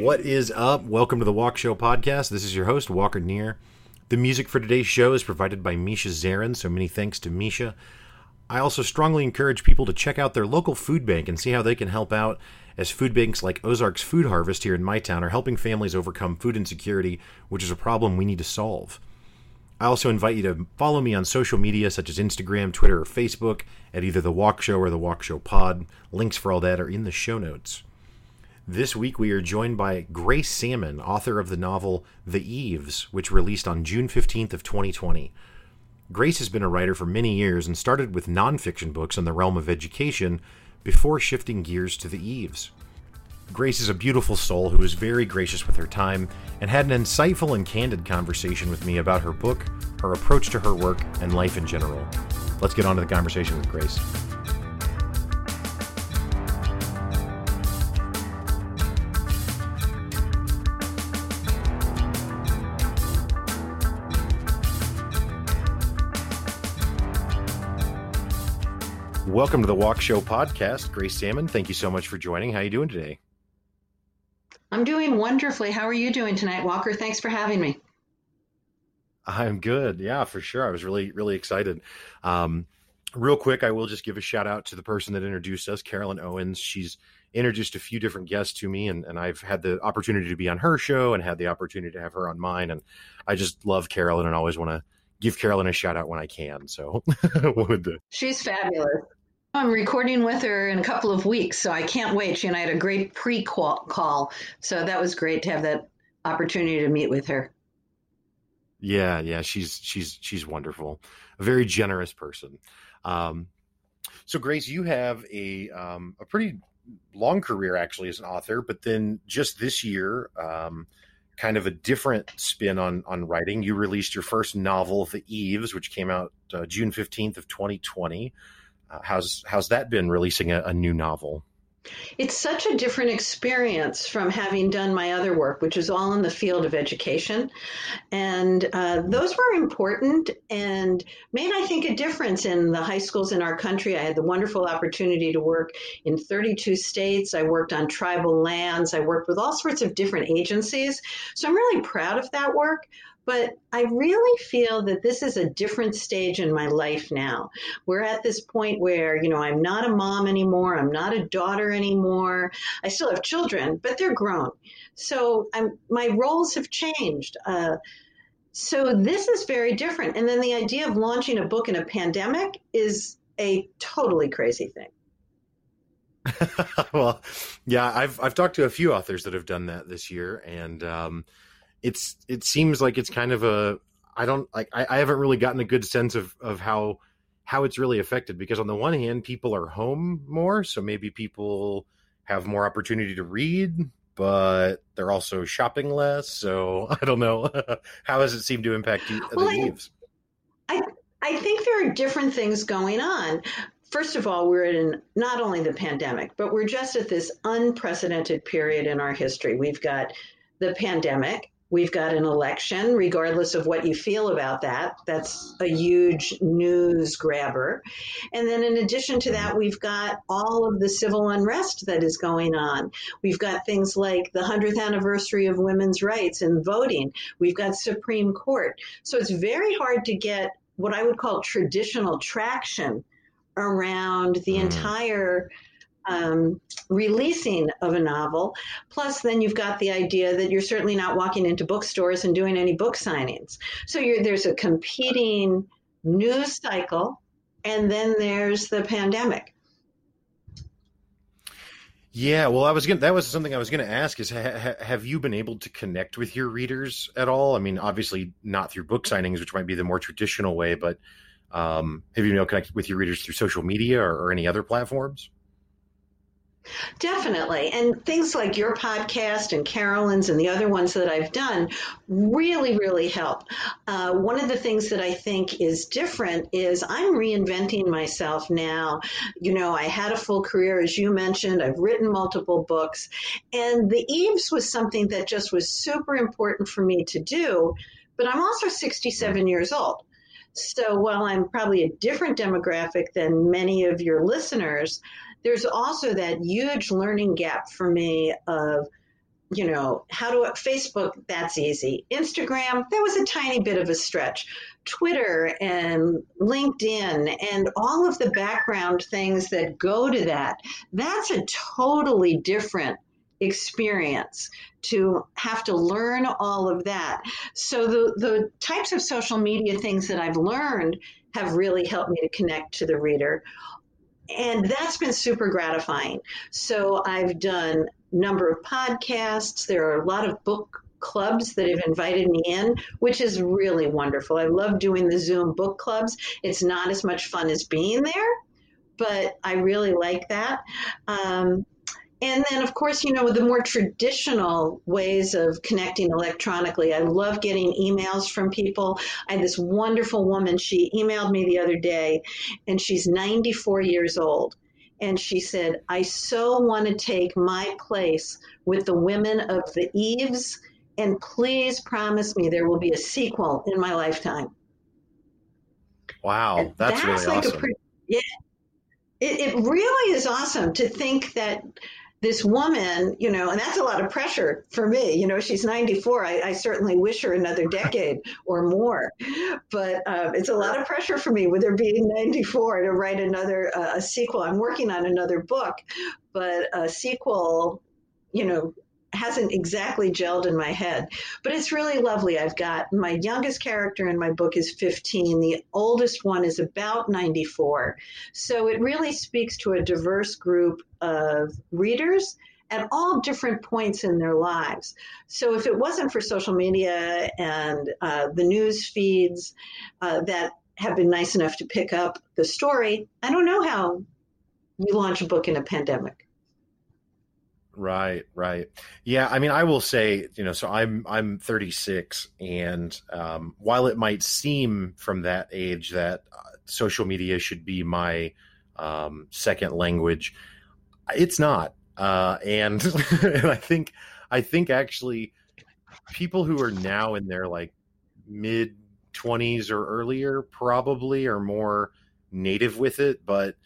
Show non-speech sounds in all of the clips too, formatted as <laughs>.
What is up? Welcome to the Walk Show podcast. This is your host, Walker Neer. The music for today's show is provided by Misha Zarins, so many thanks to Misha. I also strongly encourage people to check out their local food bank and see how they can help out, as food banks like Ozarks Food Harvest here in my town are helping families overcome food insecurity, which is a problem we need to solve. I also invite you to follow me on social media such as Instagram, Twitter, or Facebook at either The Walk Show or The Walk Show Pod. Links for all that are in the show notes. This week we are joined by Grace Sammon, author of the novel The Eves, which released on June 15th of 2020. Grace has been a writer for many years and started with nonfiction books in the realm of education before shifting gears to The Eves. Grace is a beautiful soul who is very gracious with her time and had an insightful and candid conversation with me about her book, her approach to her work, and life in general. Let's get on to the conversation with Grace. Welcome to the Walk Show podcast, Grace Sammon, Thank you so much for joining. How are you doing today? I'm doing wonderfully. How are you doing tonight, Walker? Thanks for having me. I'm good. Yeah, for sure. I was really, really excited. Um, real quick, I will just give a shout out to the person that introduced us, Carolyn Owens. She's introduced a few different guests to me, and, and I've had the opportunity to be on her show and had the opportunity to have her on mine. And I just love Carolyn and always want to give Carolyn a shout out when I can. So. <laughs> She's fabulous. I'm recording with her in a couple of weeks, so I can't wait. She and I had a great pre call, so that was great to have that opportunity to meet with her. Yeah, yeah, she's she's she's wonderful, a very generous person. Um, so, Grace, you have a um, a pretty long career actually as an author, but then just this year, um, kind of a different spin on on writing. You released your first novel, The Eves, which came out uh, June fifteenth of twenty twenty. How's how's that been releasing a, a new novel? It's such a different experience from having done my other work, which is all in the field of education. And uh, those were important and made, I think, a difference in the high schools in our country. I had the wonderful opportunity to work in 32 states. I worked on tribal lands. I worked with all sorts of different agencies. So I'm really proud of that work. But I really feel that this is a different stage in my life now. We're at this point where, you know, I'm not a mom anymore. I'm not a daughter anymore. I still have children, but they're grown. So I'm, my roles have changed. Uh, so this is very different. And then the idea of launching a book in a pandemic is a totally crazy thing. <laughs> well, yeah, I've I've talked to a few authors that have done that this year, and um, it's it seems like it's kind of a I don't like I, I haven't really gotten a good sense of of how how it's really affected because on the one hand people are home more so maybe people have more opportunity to read but they're also shopping less so <laughs> i don't know. <laughs> How does it seem to impact you well, the I, I, I think there are different things going on. First of all we're in not only the pandemic but we're just at this unprecedented period in our history. We've got the pandemic We've got an election, regardless of what you feel about that. That's a huge news grabber. And then, in addition to that, we've got all of the civil unrest that is going on. We've got things like the 100th anniversary of women's rights and voting. We've got Supreme Court. So it's very hard to get what I would call traditional traction around the mm. entire um, releasing of a novel. Plus, then you've got the idea that you're certainly not walking into bookstores and doing any book signings. So there's a competing news cycle, and then there's the pandemic. Yeah, well, I was going that was something I was going to ask is ha- have you been able to connect with your readers at all? I mean, obviously not through book signings, which might be the more traditional way, but um, have you been able to connect with your readers through social media or, or any other platforms? Definitely. And things like your podcast and Carolyn's and the other ones that I've done really, really help. Uh, one of the things that I think is different is I'm reinventing myself now. You know, I had a full career, as you mentioned, I've written multiple books, and The Eves was something that just was super important for me to do. But I'm also 67 years old. So while I'm probably a different demographic than many of your listeners, there's also that huge learning gap for me of you know, how to Facebook, that's easy. Instagram, that was a tiny bit of a stretch. Twitter and LinkedIn and all of the background things that go to that, that's a totally different experience to have to learn all of that. So the the types of social media things that I've learned have really helped me to connect to the reader. And that's been super gratifying. So I've done number of podcasts. There are a lot of book clubs that have invited me in, which is really wonderful. I love doing the Zoom book clubs. It's not as much fun as being there, but I really like that. Um, and then, of course, you know, the more traditional ways of connecting electronically. I love getting emails from people. I had this wonderful woman, she emailed me the other day, and she's 94 years old. And she said, I so want to take my place with the women of the Eves, and please promise me there will be a sequel in my lifetime. Wow, that's, that's, really like awesome. Pre- yeah, it, it really is awesome to think that this woman, you know, and that's a lot of pressure for me. You know, she's 94. I, I certainly wish her another decade or more, but uh, it's a lot of pressure for me with her being 94 to write another uh, a sequel. I'm working on another book, but a sequel, you know, hasn't exactly gelled in my head, but it's really lovely. I've got my youngest character in my book is 15. The oldest one is about 94. So it really speaks to a diverse group of readers at all different points in their lives. So if it wasn't for social media and uh, the news feeds uh, that have been nice enough to pick up the story, I don't know how you launch a book in a pandemic. Right, right. Yeah, I mean, I will say, you know, so I'm I'm 36, and um, while it might seem from that age that uh, social media should be my um, second language, it's not. Uh, and, <laughs> and I think I think actually people who are now in their like mid 20s or earlier probably are more native with it, but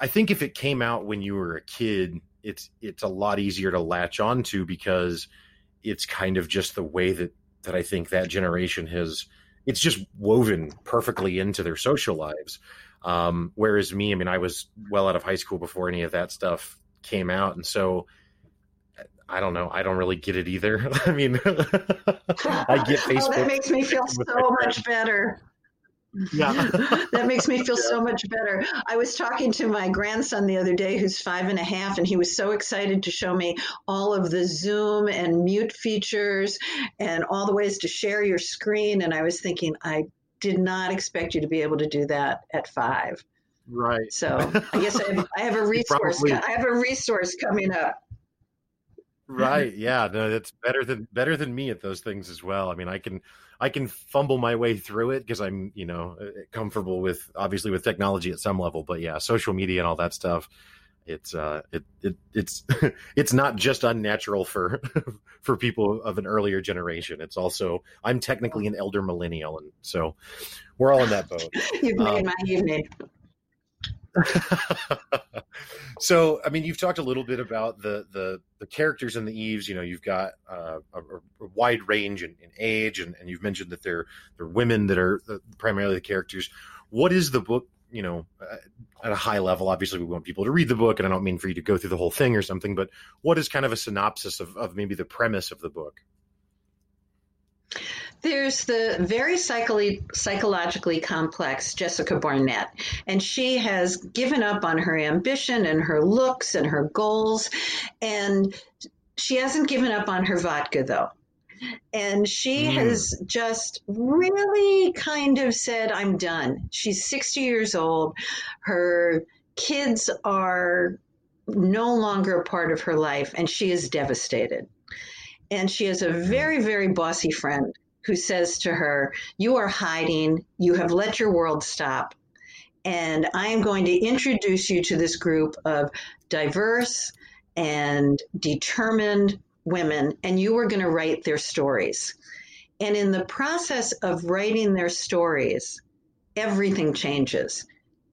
I think if it came out when you were a kid it's it's a lot easier to latch onto because it's kind of just the way that that I think that generation has it's just woven perfectly into their social lives. Um, whereas me, I mean, I was well out of high school before any of that stuff came out, and so I don't know. I don't really get it either. <laughs> I mean, <laughs> I get Facebook. Oh, that makes me feel <laughs> so much better. Yeah. <laughs> that makes me feel yeah. so much better. I was talking to my grandson the other day, who's five and a half, and he was so excited to show me all of the Zoom and mute features and all the ways to share your screen. And I was thinking, I did not expect you to be able to do that at five. Right. So I guess I have, I have a <laughs> resource. Probably. I have a resource coming up. <laughs> Right. Yeah. No, that's better than better than me at those things as well. I mean, I can I can fumble my way through it because I'm, you know, uh, comfortable with obviously with technology at some level. But yeah, social media and all that stuff, it's uh, it, it it's <laughs> it's not just unnatural for <laughs> for people of an earlier generation. It's also I'm technically an elder millennial, and so we're all in that boat. You've made um, my evening. <laughs> so, I mean, you've talked a little bit about the the, the characters in the Eves. You know, you've got uh, a, a, wide range in, in age, and, and, you've mentioned that they're they're women that are the, primarily the characters. What is the book? You know, uh, at a high level, obviously, we want people to read the book, and I don't mean for you to go through the whole thing or something. But what is kind of a synopsis of, of maybe the premise of the book? There's the very psychologically complex Jessica Barnett, and she has given up on her ambition and her looks and her goals, and she hasn't given up on her vodka though. And she mm. has just really kind of said, I'm done. She's 60 years old. Her kids are no longer a part of her life, and she is devastated. And she has a very, very bossy friend who says to her, You are hiding, you have let your world stop. And I am going to introduce you to this group of diverse and determined women, and you are going to write their stories. And in the process of writing their stories, everything changes.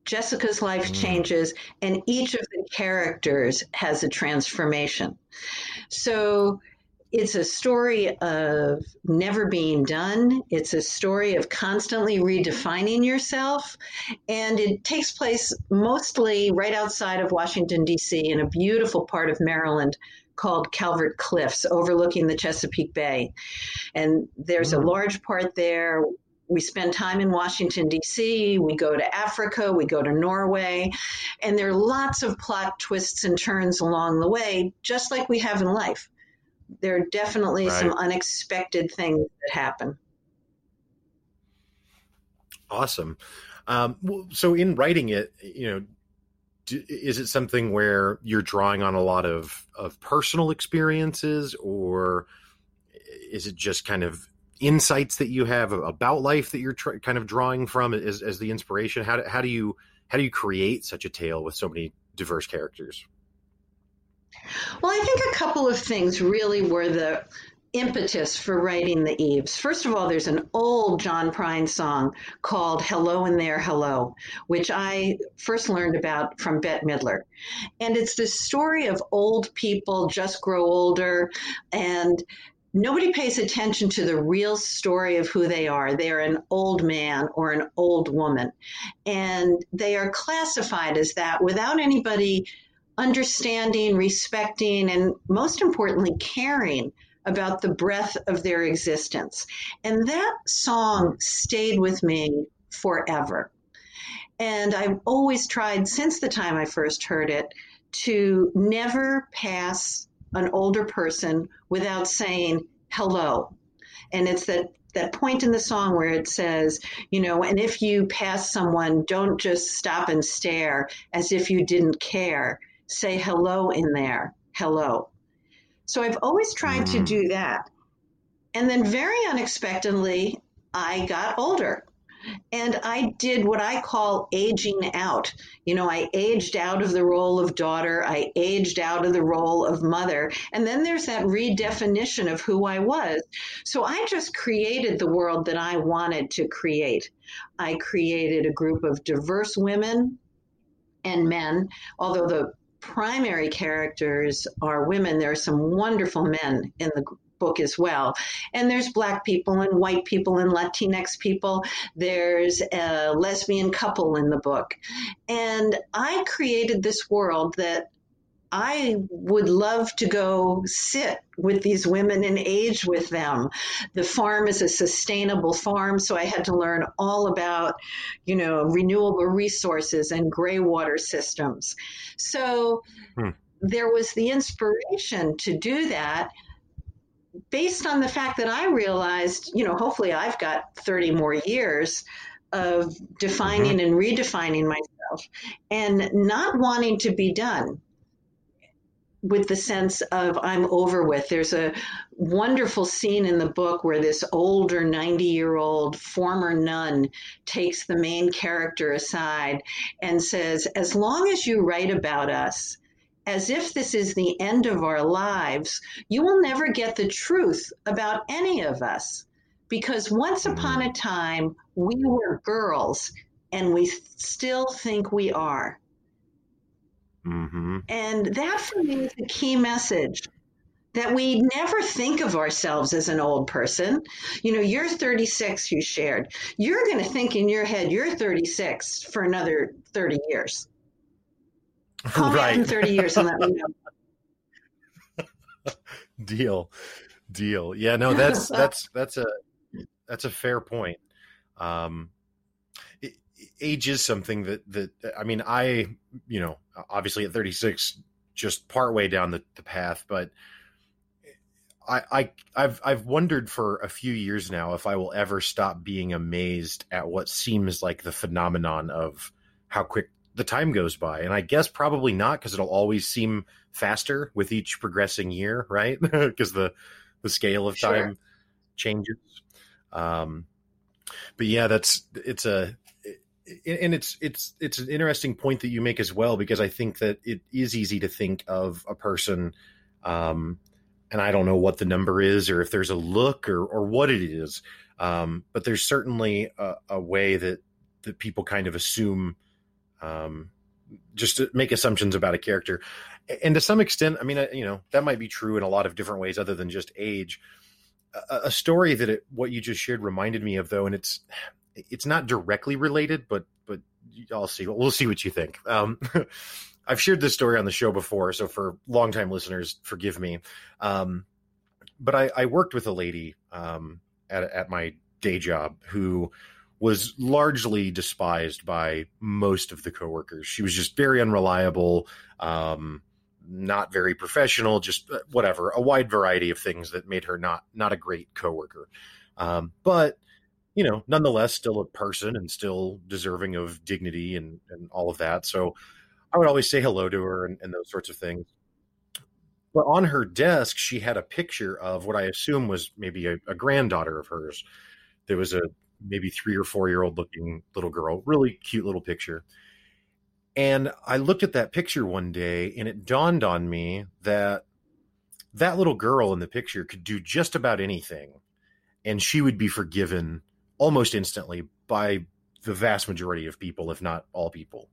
Jessica's life mm. changes, and each of the characters has a transformation. So it's a story of never being done. It's a story of constantly redefining yourself. And it takes place mostly right outside of Washington, D.C., in a beautiful part of Maryland called Calvert Cliffs, overlooking the Chesapeake Bay. And there's a mm-hmm. large part there. We spend time in Washington, D.C., we go to Africa, we go to Norway, and there are lots of plot twists and turns along the way, just like we have in life there are definitely right. some unexpected things that happen. Awesome. Um, so in writing it, you know, is it something where you're drawing on a lot of, of personal experiences or is it just kind of insights that you have about life that you're kind of drawing from as, as the inspiration? How do, how do you, how do you create such a tale with so many diverse characters? Well, I think a couple of things really were the impetus for writing the Eves. First of all, there's an old John Prine song called Hello in There, Hello, which I first learned about from Bette Midler. And it's the story of old people just grow older and nobody pays attention to the real story of who they are. They are an old man or an old woman. And they are classified as that without anybody understanding, respecting, and most importantly, caring about the breadth of their existence. And that song stayed with me forever. And I've always tried since the time I first heard it to never pass an older person without saying hello. And it's that that point in the song where it says, you know, and if you pass someone, don't just stop and stare as if you didn't care say hello in there. Hello. So I've always tried mm. to do that. And then very unexpectedly, I got older and I did what I call aging out. You know, I aged out of the role of daughter, I aged out of the role of mother, and then there's that redefinition of who I was. So I just created the world that I wanted to create. I created a group of diverse women and men, although the primary characters are women. There are some wonderful men in the book as well. And there's black people and white people and Latinx people. There's a lesbian couple in the book. And I created this world that I would love to go sit with these women and age with them. The farm is a sustainable farm, so I had to learn all about, you know, renewable resources and gray water systems. So hmm. there was the inspiration to do that based on the fact that I realized, you know, hopefully I've got 30 more years of defining mm-hmm. and redefining myself and not wanting to be done with the sense of I'm over with. There's a wonderful scene in the book where this older 90 year old former nun takes the main character aside and says, As long as you write about us, as if this is the end of our lives, you will never get the truth about any of us. Because once mm-hmm. upon a time, we were girls, and we still think we are. Mm-hmm. And that for me is the key message that we never think of ourselves as an old person. You know, you're 36, you shared. You're going to think in your head, you're 36 for another 30 years. <laughs> Call right. me in 30 years and let me know. <laughs> Deal. Deal. Yeah, no, that's, <laughs> that's, that's a, that's a fair point. Um, age is something that that I mean I you know obviously at 36 just part way down the, the path but I, I I've I've wondered for a few years now if I will ever stop being amazed at what seems like the phenomenon of how quick the time goes by. And I guess probably not because it'll always seem faster with each progressing year right? <laughs> Because the the scale of time sure. changes. Um but yeah that's it's a and it's it's it's an interesting point that you make as well because I think that it is easy to think of a person, um, and I don't know what the number is or if there's a look or or what it is, um, but there's certainly a, a, way that that people kind of assume um, just to make assumptions about a character. And to some extent, I mean, you know, that might be true in a lot of different ways other than just age. A, a story that it, what you just shared reminded me of, though, and it's it's not directly related, but but I'll see. We'll see what you think. Um, <laughs> I've shared this story on the show before, so for longtime listeners, forgive me. Um, but I, I, worked with a lady um, at at my day job who was largely despised by most of the coworkers. She was just very unreliable, um, not very professional, just uh, whatever, a wide variety of things that made her not not a great coworker. Um, but you know, nonetheless, still a person and still deserving of dignity and and all of that. So I would always say hello to her and, and those sorts of things. But on her desk, she had a picture of what I assume was maybe a, a granddaughter of hers. There was a maybe three or four year old looking little girl, really cute little picture. And I looked at that picture one day and it dawned on me that that little girl in the picture could do just about anything and she would be forgiven almost instantly by the vast majority of people, if not all people.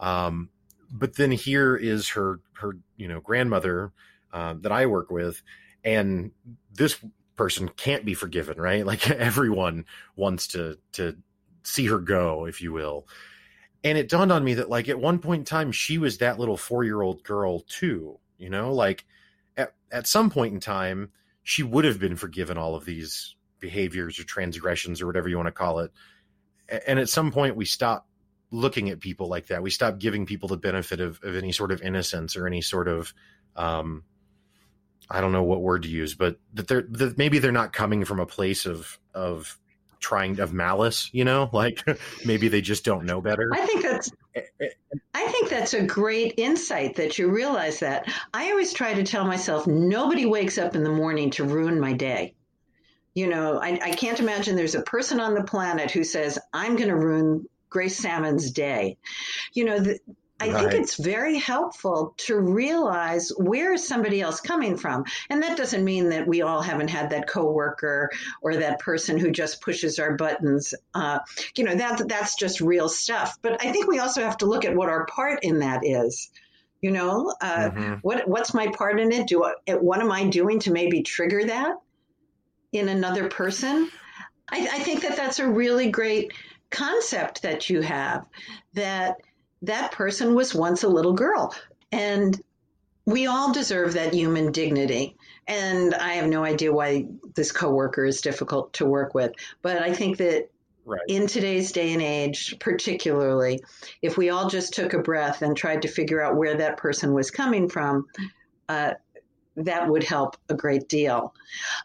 Um, but then here is her her you know grandmother uh, that I work with, and this person can't be forgiven, right? <laughs> Like everyone wants to to see her go, if you will. And it dawned on me that like at one point in time she was that little 4-year-old girl too, you know? Like at at some point in time she would have been forgiven all of these behaviors or transgressions or whatever you want to call it. And at some point we stop looking at people like that. We stop giving people the benefit of, of any sort of innocence or any sort of um, I don't know what word to use, but that they're that maybe they're not coming from a place of of trying of malice, you know, <laughs> like maybe they just don't know better. I think that's I think that's a great insight that you realize that. I always try to tell myself nobody wakes up in the morning to ruin my day. You know, I, I can't imagine there's a person on the planet who says, I'm going to ruin Grace Sammon's day. You know, the, I right. think it's very helpful to realize where is somebody else coming from. And that doesn't mean that we all haven't had that coworker or that person who just pushes our buttons. Uh, you know, that that's just real stuff. But I think we also have to look at what our part in that is. You know, uh, mm-hmm. what what's my part in it? Do I, what am I doing to maybe trigger that in another person? I, I think that that's a really great concept that you have that that person was once a little girl. And we all deserve that human dignity. And I have no idea why this coworker is difficult to work with. But I think that right. in today's day and age, particularly, if we all just took a breath and tried to figure out where that person was coming from, uh, that would help a great deal.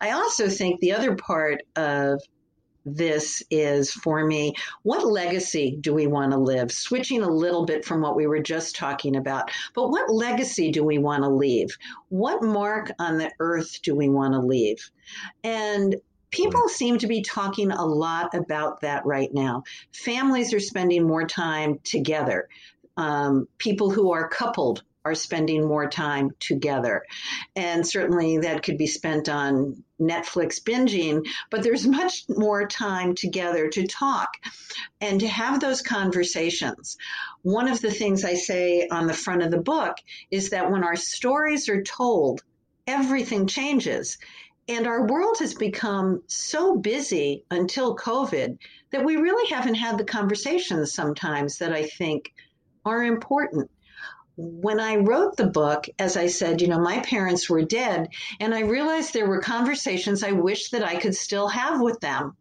I also think the other part of this is for me what legacy do we want to live? Switching a little bit from what we were just talking about, but what legacy do we want to leave? What mark on the earth do we want to leave? And people seem to be talking a lot about that right now. Families are spending more time together. Um, people who are coupled are spending more time together. And certainly that could be spent on Netflix binging, but there's much more time together to talk and to have those conversations. One of the things I say on the front of the book is that when our stories are told, everything changes. And our world has become so busy until COVID that we really haven't had the conversations sometimes that I think are important when I wrote the book, as I said, you know, my parents were dead, and I realized there were conversations I wish that I could still have with them.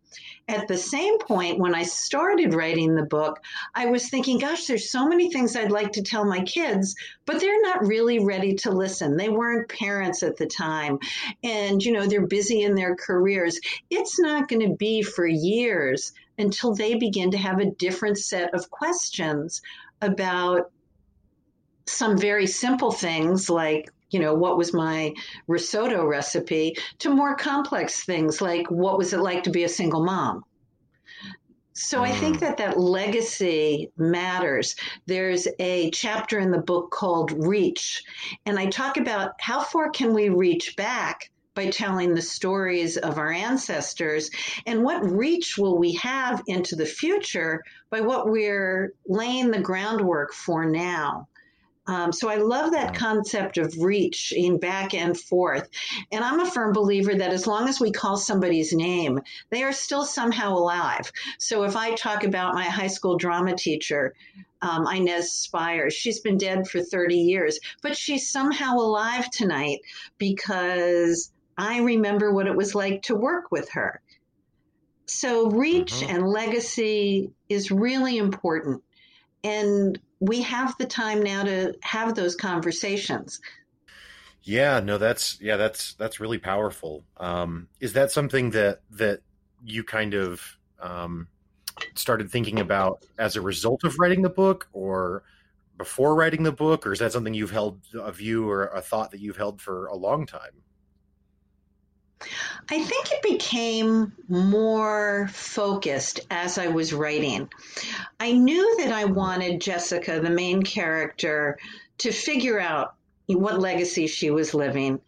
At the same point, when I started writing the book, I was thinking, gosh, there's so many things I'd like to tell my kids, but they're not really ready to listen. They weren't parents at the time, and, you know, they're busy in their careers. It's not going to be for years until they begin to have a different set of questions about some very simple things like you know what was my risotto recipe to more complex things like what was it like to be a single mom so mm. I think mm. that that legacy matters. There's a chapter in the book called Reach, and I talk about how far can we reach back by telling the stories of our ancestors? And what reach will we have into the future by what we're laying the groundwork for now? Um, so I love that concept of reach in back and forth. And I'm a firm believer that as long as we call somebody's name, they are still somehow alive. So if I talk about my high school drama teacher, um, Inez Spires, she's been dead for 30 years, but she's somehow alive tonight because I remember what it was like to work with her. So reach mm-hmm. and legacy is really important. And we have the time now to have those conversations. Yeah, no, that's yeah, that's that's really powerful. Um, is that something that that you kind of um, started thinking about as a result of writing the book, or before writing the book, or is that something you've held a view or a thought that you've held for a long time? I think it became more focused as I was writing. I knew that I wanted Jessica, the main character, to figure out what legacy she was living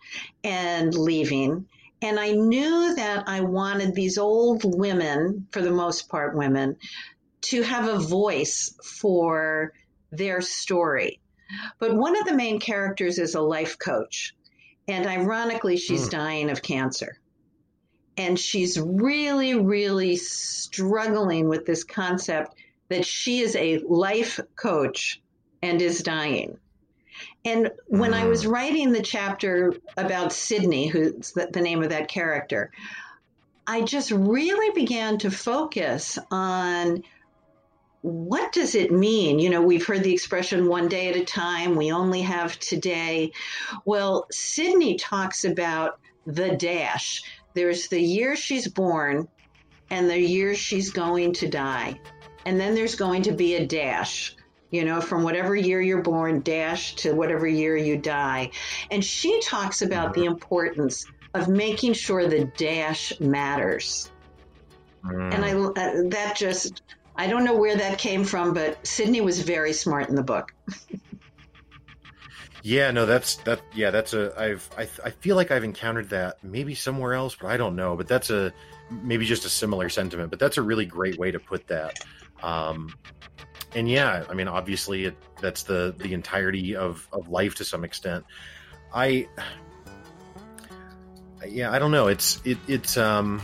and leaving. And I knew that I wanted these old women, for the most part women, to have a voice for their story. But one of the main characters is a life coach. And ironically, she's mm. dying of cancer. And she's really, really struggling with this concept that she is a life coach and is dying. And when mm. I was hmm. writing the chapter about Sydney, who's the, the name of that character, I just really began to focus on what does it mean? You know, we've heard the expression one day at a time, we only have today. Well, Sydney talks about the dash. There's the year she's born and the year she's going to die. And then there's going to be a dash, you know, from whatever year you're born, dash to whatever year you die. And she talks about the importance of making sure the dash matters. Mm. And I, uh, that just I don't know where that came from, but Sydney was very smart in the book. yeah, no, that's that. Yeah, that's a. I've I, I feel like I've encountered that maybe somewhere else, but I don't know. But that's a maybe just a similar sentiment. But that's a really great way to put that. Um, and yeah, I mean, obviously, it, that's the the entirety of of life to some extent. I yeah, I don't know. It's it it's um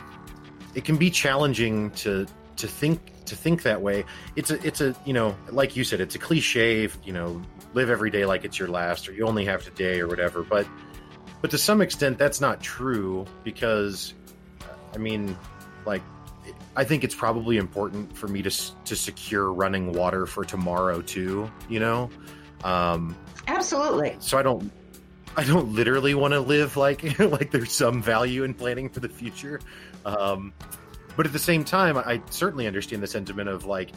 it can be challenging to to think to think that way. It's a it's a you know like you said, it's a cliche. You know, live every day like it's your last, or you only have today, or whatever. But but to some extent, that's not true because I mean, like I think it's probably important for me to to secure running water for tomorrow too. You know, um, absolutely. So I don't I don't literally want to live like <laughs> like there's some value in planning for the future. Um, but at the same time, I certainly understand the sentiment of like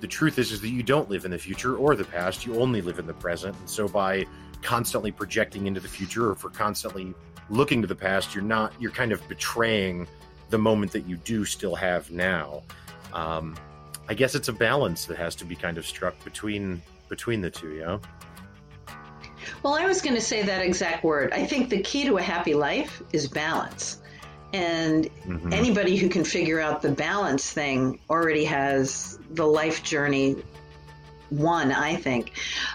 the truth is is that you don't live in the future or the past. You only live in the present. And so by constantly projecting into the future or for constantly looking to the past, you're not you're kind of betraying the moment that you do still have now. Um, I guess it's a balance that has to be kind of struck between between the two, yeah. Well, I was going to say that exact word. I think the key to a happy life is balance. And mm-hmm. anybody who can figure out the balance thing already has the life journey one, I think.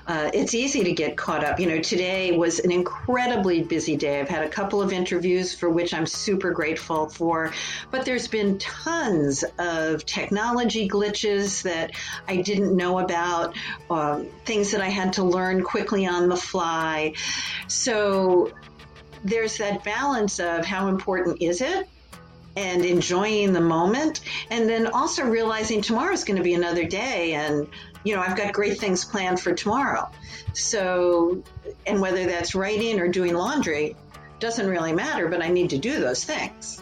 Uh, it's easy to get caught up. You know, today was an incredibly busy day. I've had a couple of interviews for which I'm super grateful for, but there's been tons of technology glitches that I didn't know about, uh, things that I had to learn quickly on the fly. So there's that balance of how important is it and enjoying the moment and then also realizing tomorrow's going to be another day and you know i've got great things planned for tomorrow. So and whether that's writing or doing laundry doesn't really matter but i need to do those things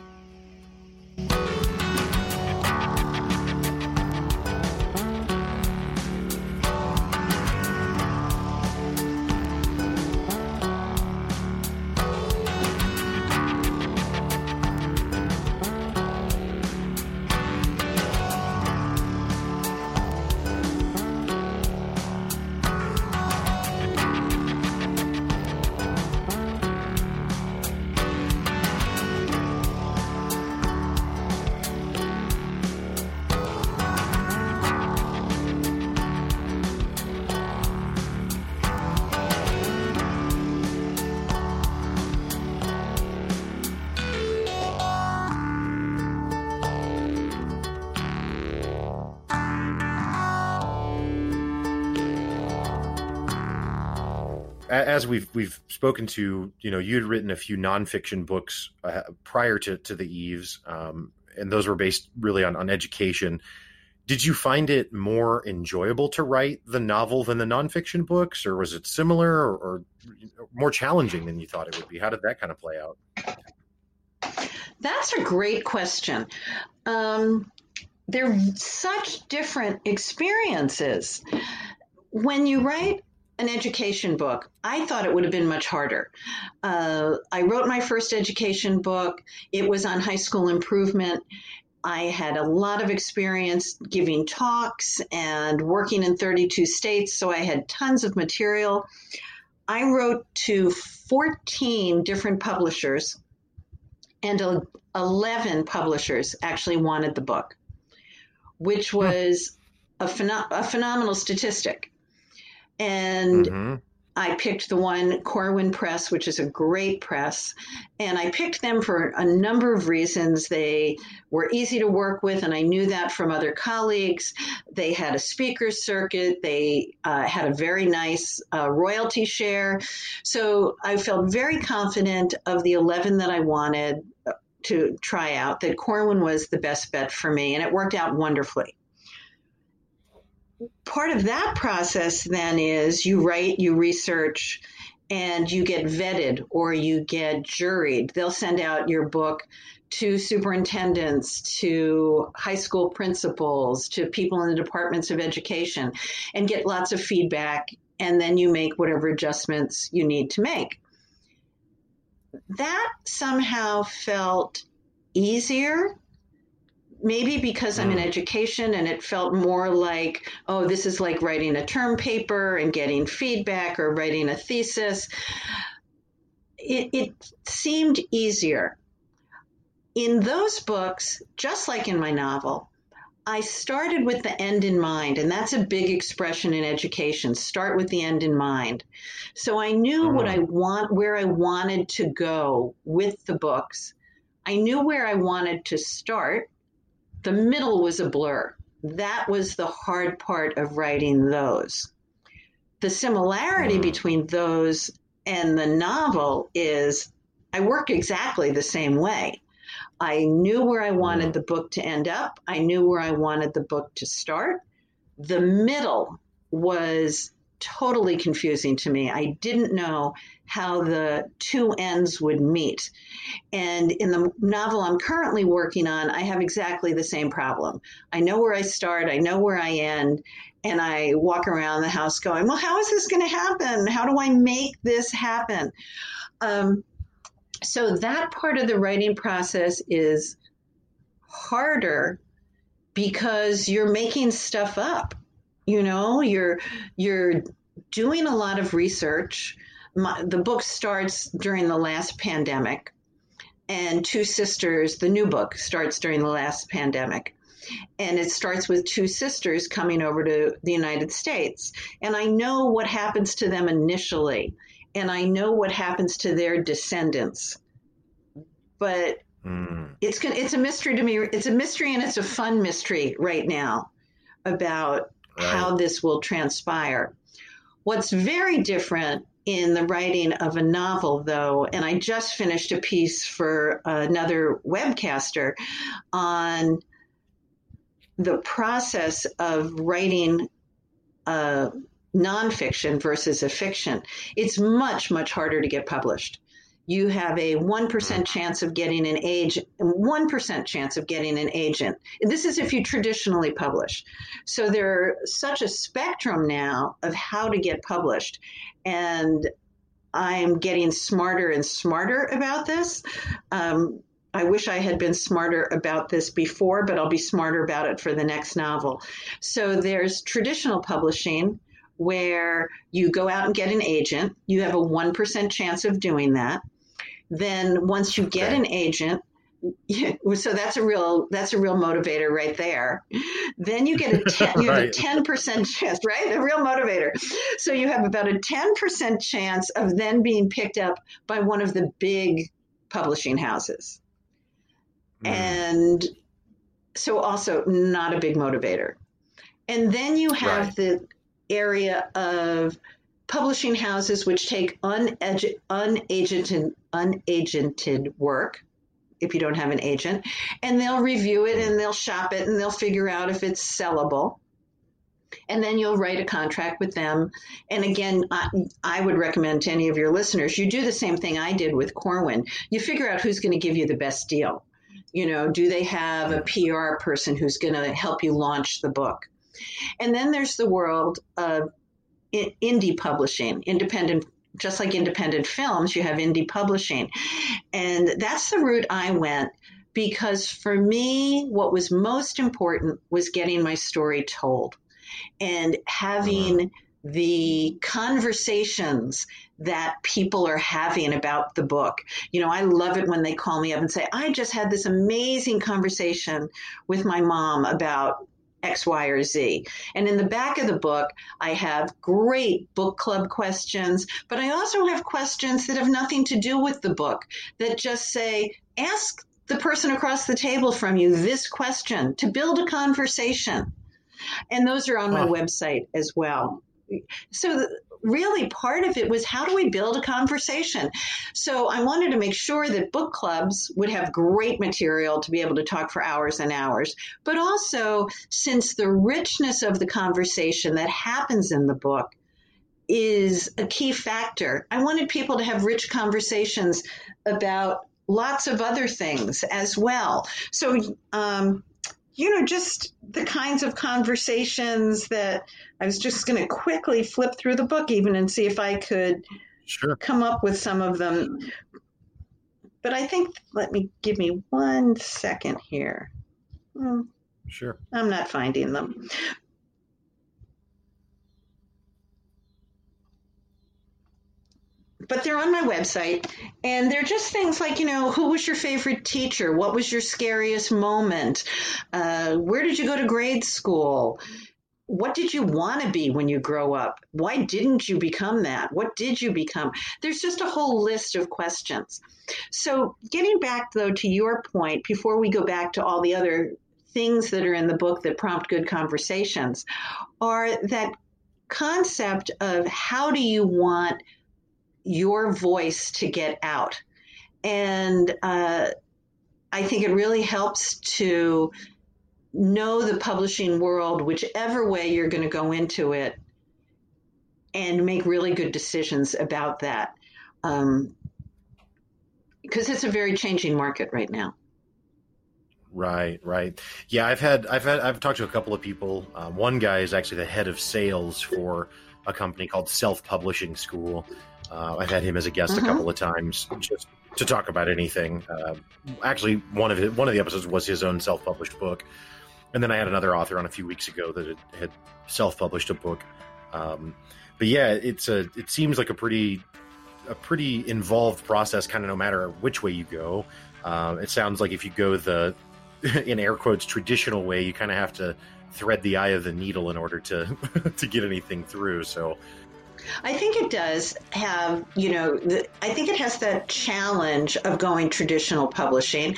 as we've we've spoken to, you know, you had written a few nonfiction books uh, prior to to the Eves, um, and those were based really on on education. Did you find it more enjoyable to write the novel than the nonfiction books, or was it similar, or, or more challenging than you thought it would be? How did that kind of play out? That's a great question. Um, they're such different experiences. When you write an education book, I thought it would have been much harder. Uh, I wrote my first education book, it was on high school improvement. I had a lot of experience giving talks and working in 32 states, so I had tons of material. I wrote to 14 different publishers, and 11 publishers actually wanted the book, which was a, phenom- a phenomenal statistic. And mm-hmm. I picked the one, Corwin Press, which is a great press. And I picked them for a number of reasons. They were easy to work with, and I knew that from other colleagues. They had a speaker circuit, they uh, had a very nice uh, royalty share. So I felt very confident of the 11 that I wanted uh, to try out that Corwin was the best bet for me, and it worked out wonderfully part of that process then is you write, you research, and you get vetted or you get juried. They'll send out your book to superintendents, to high school principals, to people in the departments of education, and get lots of feedback. And then you make whatever adjustments you need to make. That somehow felt easier maybe because I'm in mm. education and it felt more like, oh, this is like writing a term paper and getting feedback or writing a thesis. It, it seemed easier. In those books, just like in my novel, I started with the end in mind, and that's a big expression in education. Start with the end in mind. So I knew what mm. I want, where I wanted to go with the books. I knew where I wanted to start, the middle was a blur. That was the hard part of writing those. The similarity mm. between those and the novel is I work exactly the same way. I knew where I wanted mm. the book to end up, I knew where I wanted the book to start. The middle was totally confusing to me. I didn't know how the two ends would meet. And in the novel I'm currently working on, I have exactly the same problem. I know where I start, I know where I end, and I walk around the house going, Well, how is this going to happen? How do I make this happen? Um, so that part of the writing process is harder because you're making stuff up you know you're you're doing a lot of research My, the book starts during the last pandemic and two sisters the new book starts during the last pandemic and it starts with two sisters coming over to the united states and i know what happens to them initially and i know what happens to their descendants but mm. it's it's a mystery to me it's a mystery and it's a fun mystery right now about right. how this will transpire. What's very different in the writing of a novel, though, and I just finished a piece for another webcaster on the process of writing a nonfiction versus a fiction. It's much, much harder to get published you have a 1% chance of getting an age 1% chance of getting an agent. This is if you traditionally publish. So there's such a spectrum now of how to get published. And i'm getting smarter and smarter about this. Um, I wish I had been smarter about this before, but I'll be smarter about it for the next novel. So there's traditional publishing where you go out and get an agent. You have a 1% chance of doing that then once you get okay. an agent, so that's a real that's a real motivator right there. Then you get a <laughs> ten, you have a ten percent chance, right? A real motivator. So you have about a ten percent chance of then being picked up by one of the big publishing houses, mm. and so also not a big motivator. And then you have right. the area of publishing houses which take unedu- unagented, unagented work if you don't have an agent, and they'll review it and they'll shop it and they'll figure out if it's sellable. And then you'll write a contract with them. And again, I, I would recommend to any of your listeners, you do the same thing I did with Corwin. You figure out who's going to give you the best deal. You know, do they have a PR person who's going to help you launch the book? And then there's the world of indie publishing, independent just like independent films, you have indie publishing. And that's the route I went because for me, what was most important was getting my story told and having mm-hmm. the conversations that people are having about the book. You know, I love it when they call me up and say, I just had this amazing conversation with my mom about X, Y, or Z. And in the back of the book, I have great book club questions, but I also have questions that have nothing to do with the book that just say, ask the person across the table from you this question to build a conversation. And those are on my website as well. So really part of it was how do we build a conversation? So I wanted to make sure that book clubs would have great material to be able to talk for hours and hours, but also since the richness of the conversation that happens in the book is a key factor. I wanted people to have rich conversations about lots of other things as well. So, um, you know, just the kinds of conversations that I was just going to quickly flip through the book even and see if I could sure. come up with some of them. But I think, let me give me one second here. Hmm. Sure. I'm not finding them. But they're on my website and they're just things like you know who was your favorite teacher? What was your scariest moment? Uh, where did you go to grade school? What did you want to be when you grow up? Why didn't you become that? What did you become? There's just a whole list of questions. So getting back though to your point before we go back to all the other things that are in the book that prompt good conversations are that concept of how do you want your voice to get out. And uh, I think it really helps to know the publishing world, whichever way you're going to go into it, and make really good decisions about that. Um, because it's a very changing market right now. Right, right. Yeah, I've had, I've had, I've talked to a couple of people. Uh, one guy is actually the head of sales for a company called Self Publishing School, uh, I've had him as a guest a couple of times just to talk about anything. Uh, actually, one of his, one of the episodes was his own self published book, and then I had another author on a few weeks ago that had, had self published a book. Um, but yeah, it's a it seems like a pretty a pretty involved process, kind of no matter which way you go. Uh, it sounds like if you go the <laughs> in air quotes traditional way, you kind of have to thread the eye of the needle in order to <laughs> to get anything through. So I think it does have, you know, the, I think it has that challenge of going traditional publishing.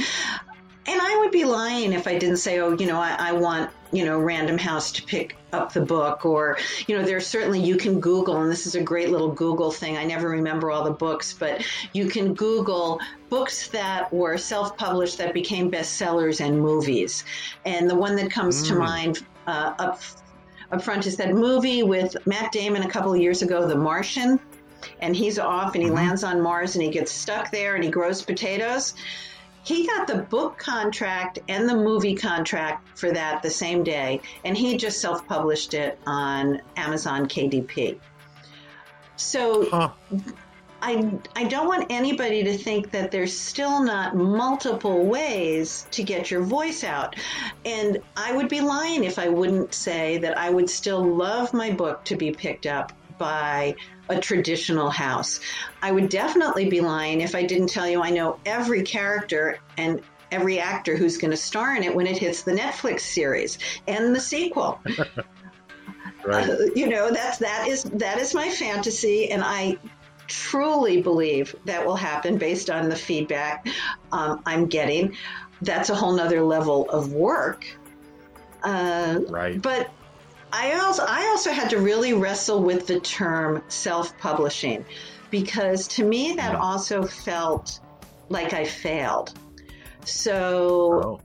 And I would be lying if I didn't say, oh, you know, I, I, want, you know, Random House to pick up the book. Or, you know, there's certainly, you can Google, and this is a great little Google thing. I never remember all the books, but you can Google books that were self published that became bestsellers and movies. And the one that comes mm. to mind uh, up up front is that movie with Matt Damon a couple of years ago, The Martian. And he's off and he mm-hmm. lands on Mars and he gets stuck there and he grows potatoes. He got the book contract and the movie contract for that the same day, and he just self published it on Amazon KDP. So huh. I, I don't want anybody to think that there's still not multiple ways to get your voice out. And I would be lying if I wouldn't say that I would still love my book to be picked up by a traditional house. I would definitely be lying if I didn't tell you I know every character and every actor who's going to star in it when it hits the Netflix series and the sequel. <laughs> right. Uh, you know, that's that is that is my fantasy and I truly believe that will happen based on the feedback um, I'm getting. That's a whole nother level of work. Uh, right. But I also I also had to really wrestle with the term self-publishing because to me that mm. also felt like I failed. So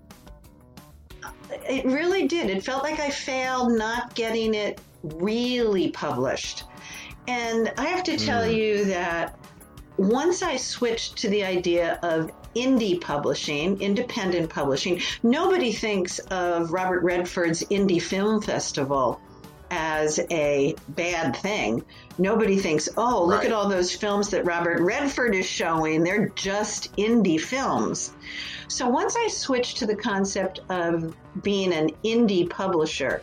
oh. it really did. It felt like I failed not getting it really published. And I have to tell mm. you that once I switched to the idea of indie publishing, independent publishing, nobody thinks of Robert Redford's Indie Film Festival as a bad thing. Nobody thinks, oh, look right. at all those films that Robert Redford is showing. They're just indie films. So once I switched to the concept of being an indie publisher,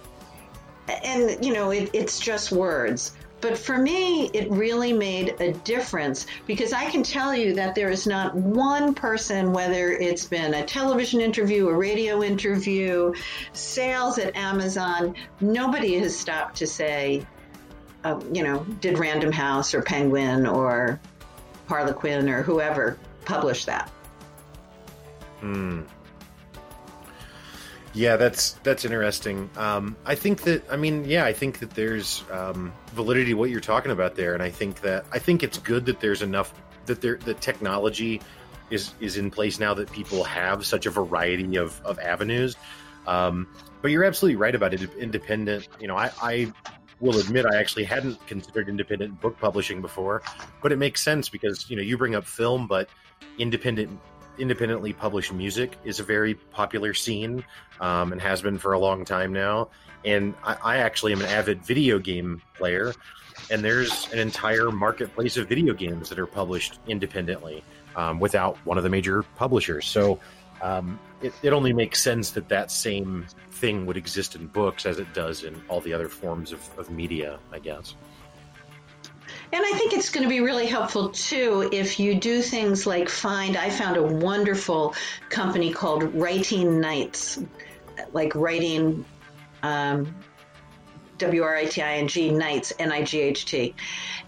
and you know, it, it's just words. But for me, it really made a difference because I can tell you that there is not one person, whether it's been a television interview, a radio interview, sales at Amazon, nobody has stopped to say, uh, you know, did Random House or Penguin or Harlequin or whoever publish that? Hmm. Yeah, that's that's interesting. Um, I think that I mean, yeah, I think that there's um, validity what you're talking about there, and I think that I think it's good that there's enough that there the technology is is in place now that people have such a variety of of avenues. Um, but you're absolutely right about it. Independent, you know, I, I will admit I actually hadn't considered independent book publishing before, but it makes sense because you know you bring up film, but independent independently published music is a very popular scene um, and has been for a long time now. And I, I, actually am an avid video game player, and there's an entire marketplace of video games that are published independently um, without one of the major publishers. So um, it, it only makes sense that that same thing would exist in books as it does in all the other forms of, of media, I guess. And I think it's going to be really helpful too if you do things like find. I found a wonderful company called Writing Nights, like writing um, W R I T I N G Nights N I G H T,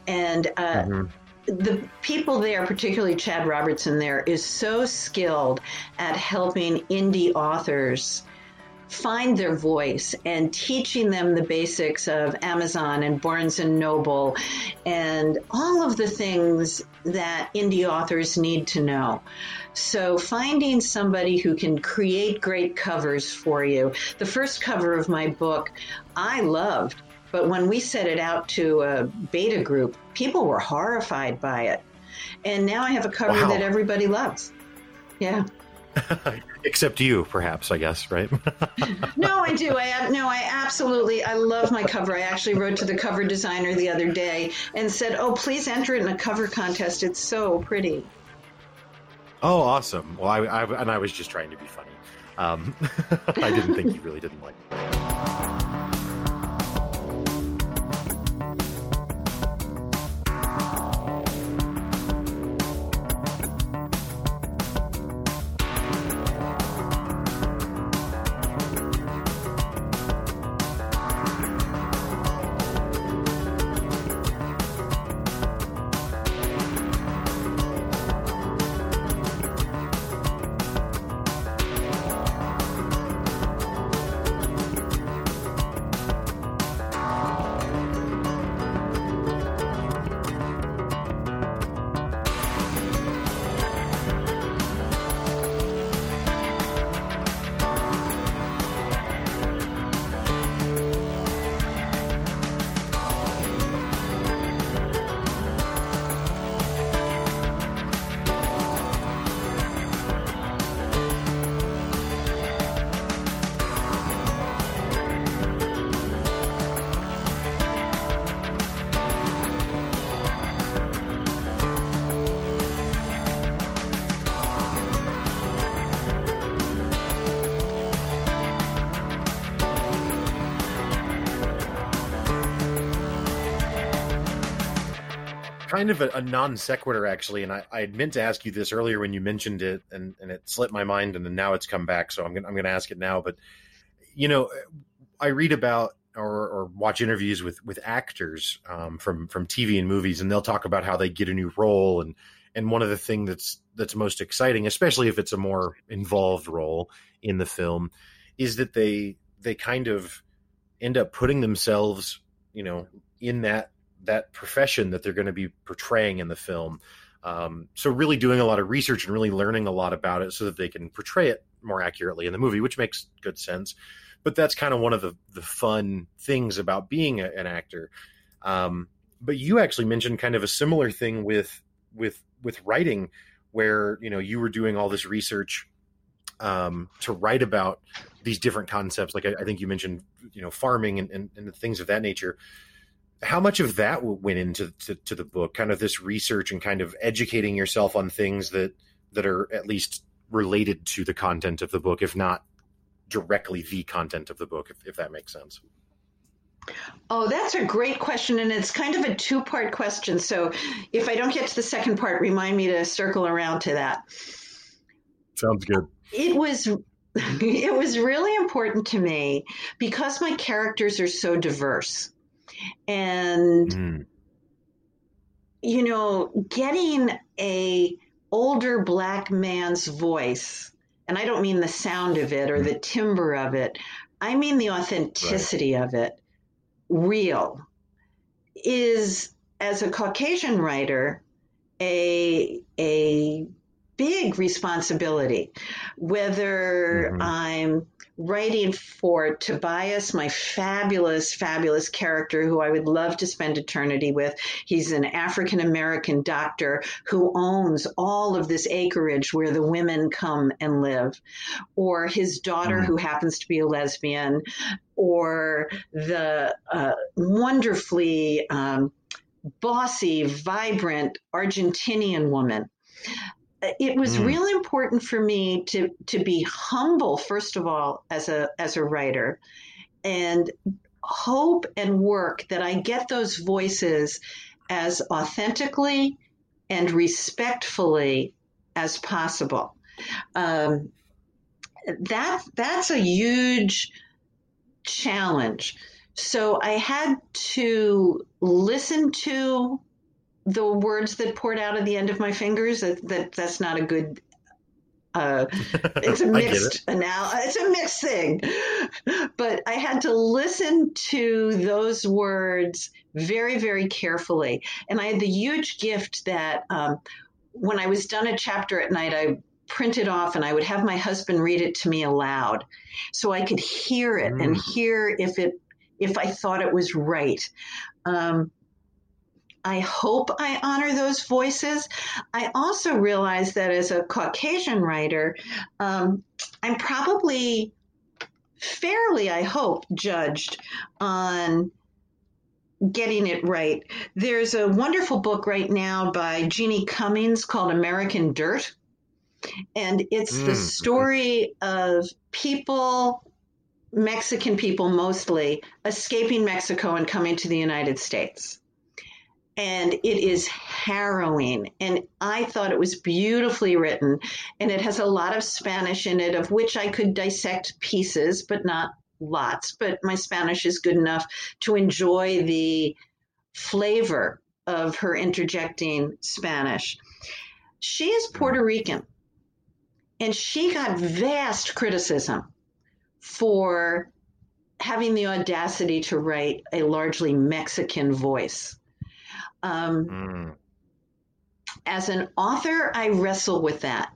and. Uh, mm-hmm the people there, particularly Chad Robertson, there is so skilled at helping indie authors find their voice and teaching them the basics of Amazon and Barnes and Noble and all of the things that indie authors need to know. So finding somebody who can create great covers for you. The first cover of my book I loved, but when we set it out to a beta group, people were horrified by it. And now I have a cover wow. that everybody loves. Yeah. <laughs> Except you, perhaps, I guess, right? <laughs> no, I do. I no, I absolutely. I love my cover. I actually wrote to the cover designer the other day and said, "Oh, please enter it in a cover contest. It's so pretty." Oh, awesome! Well, I, I and I was just trying to be funny. Um, <laughs> I didn't think you really didn't like. It. Kind of a, a, non sequitur, actually, and I, I meant to ask you this earlier when you mentioned it, and, and it slipped my mind, and then now it's come back, so I'm gonna I'm gonna ask it now. But you know, I read about or, or watch interviews with with actors um, from from TV and movies, and they'll talk about how they get a new role, and and one of the things that's that's most exciting, especially if it's a more involved role in the film, is that they they kind of end up putting themselves, you know, in that that profession that they're going to be portraying in the film. Um, so really doing a lot of research and really learning a lot about it so that they can portray it more accurately in the movie, which makes good sense. But that's kind of one of the the fun things about being a, an actor. Um, but you actually mentioned kind of a similar thing with with with writing, where you know you were doing all this research um, to write about these different concepts. Like I, I think you mentioned, you know, farming and, and, and, things of that nature. How much of that went into to, to the book? Kind of this research and kind of educating yourself on things that that are at least related to the content of the book, if not directly the content of the book, if, if that makes sense. Oh, that's a great question. And it's kind of a two part question. So if I don't get to the second part, remind me to circle around to that. Sounds good. It was. <laughs> It was really important to me because my characters are so diverse. And mm. you know, getting a older black man's voice, and I don't mean the sound of it or the timbre of it, I mean the authenticity right. of it real is as a Caucasian writer a a big responsibility whether mm-hmm. I'm writing for Tobias, my fabulous, fabulous character who I would love to spend eternity with. He's an African American doctor who owns all of this acreage where the women come and live, or his daughter mm-hmm. who happens to be a lesbian, or the uh, wonderfully um, bossy, vibrant Argentinian woman it was mm. really important for me to to be humble first of all as a as a writer and hope and work that I get those voices as authentically and respectfully as possible. Um, that that's a huge challenge. So I had to listen to the words that poured out at the end of my fingers that, that that's not a good uh, <laughs> it's a mixed it. now it's a mixed thing but i had to listen to those words very very carefully and i had the huge gift that um, when i was done a chapter at night i printed off and i would have my husband read it to me aloud so i could hear it mm. and hear if it if i thought it was right um, I hope I honor those voices. I also realize that as a Caucasian writer, um, I'm probably fairly, I hope, judged on getting it right. There's a wonderful book right now by Jeanine Cummins called American Dirt. And it's mm. the story of people, Mexican people mostly, escaping Mexico and coming to the United States and it is harrowing. And I thought it was beautifully written, and it has a lot of Spanish in it, of which I could dissect pieces, but not lots. But my Spanish is good enough to enjoy the flavor of her interjecting Spanish. She is Puerto Rican, and she got vast criticism for having the audacity to write a largely Mexican voice. Um, mm. As an author, I wrestle with that.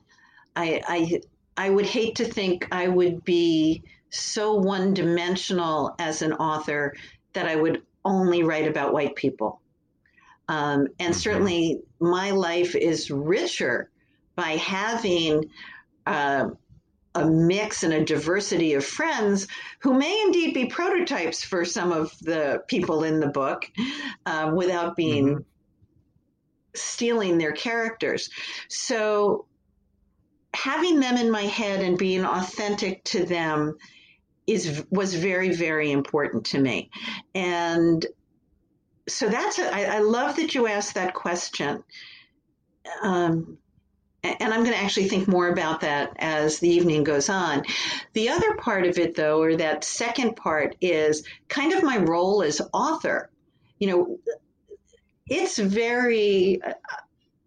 I, I I would hate to think I would be so one dimensional as an author that I would only write about white people. Um, and mm-hmm. certainly my life is richer by having uh, a mix and a diversity of friends who may indeed be prototypes for some of the people in the book uh, without being mm-hmm. stealing their characters. So having them in my head and being authentic to them is was very very important to me and so that's a, I, I love that you asked that question um, and I'm going to actually think more about that as the evening goes on. The other part of it, though, or that second part, is kind of my role as author. You know, it's very,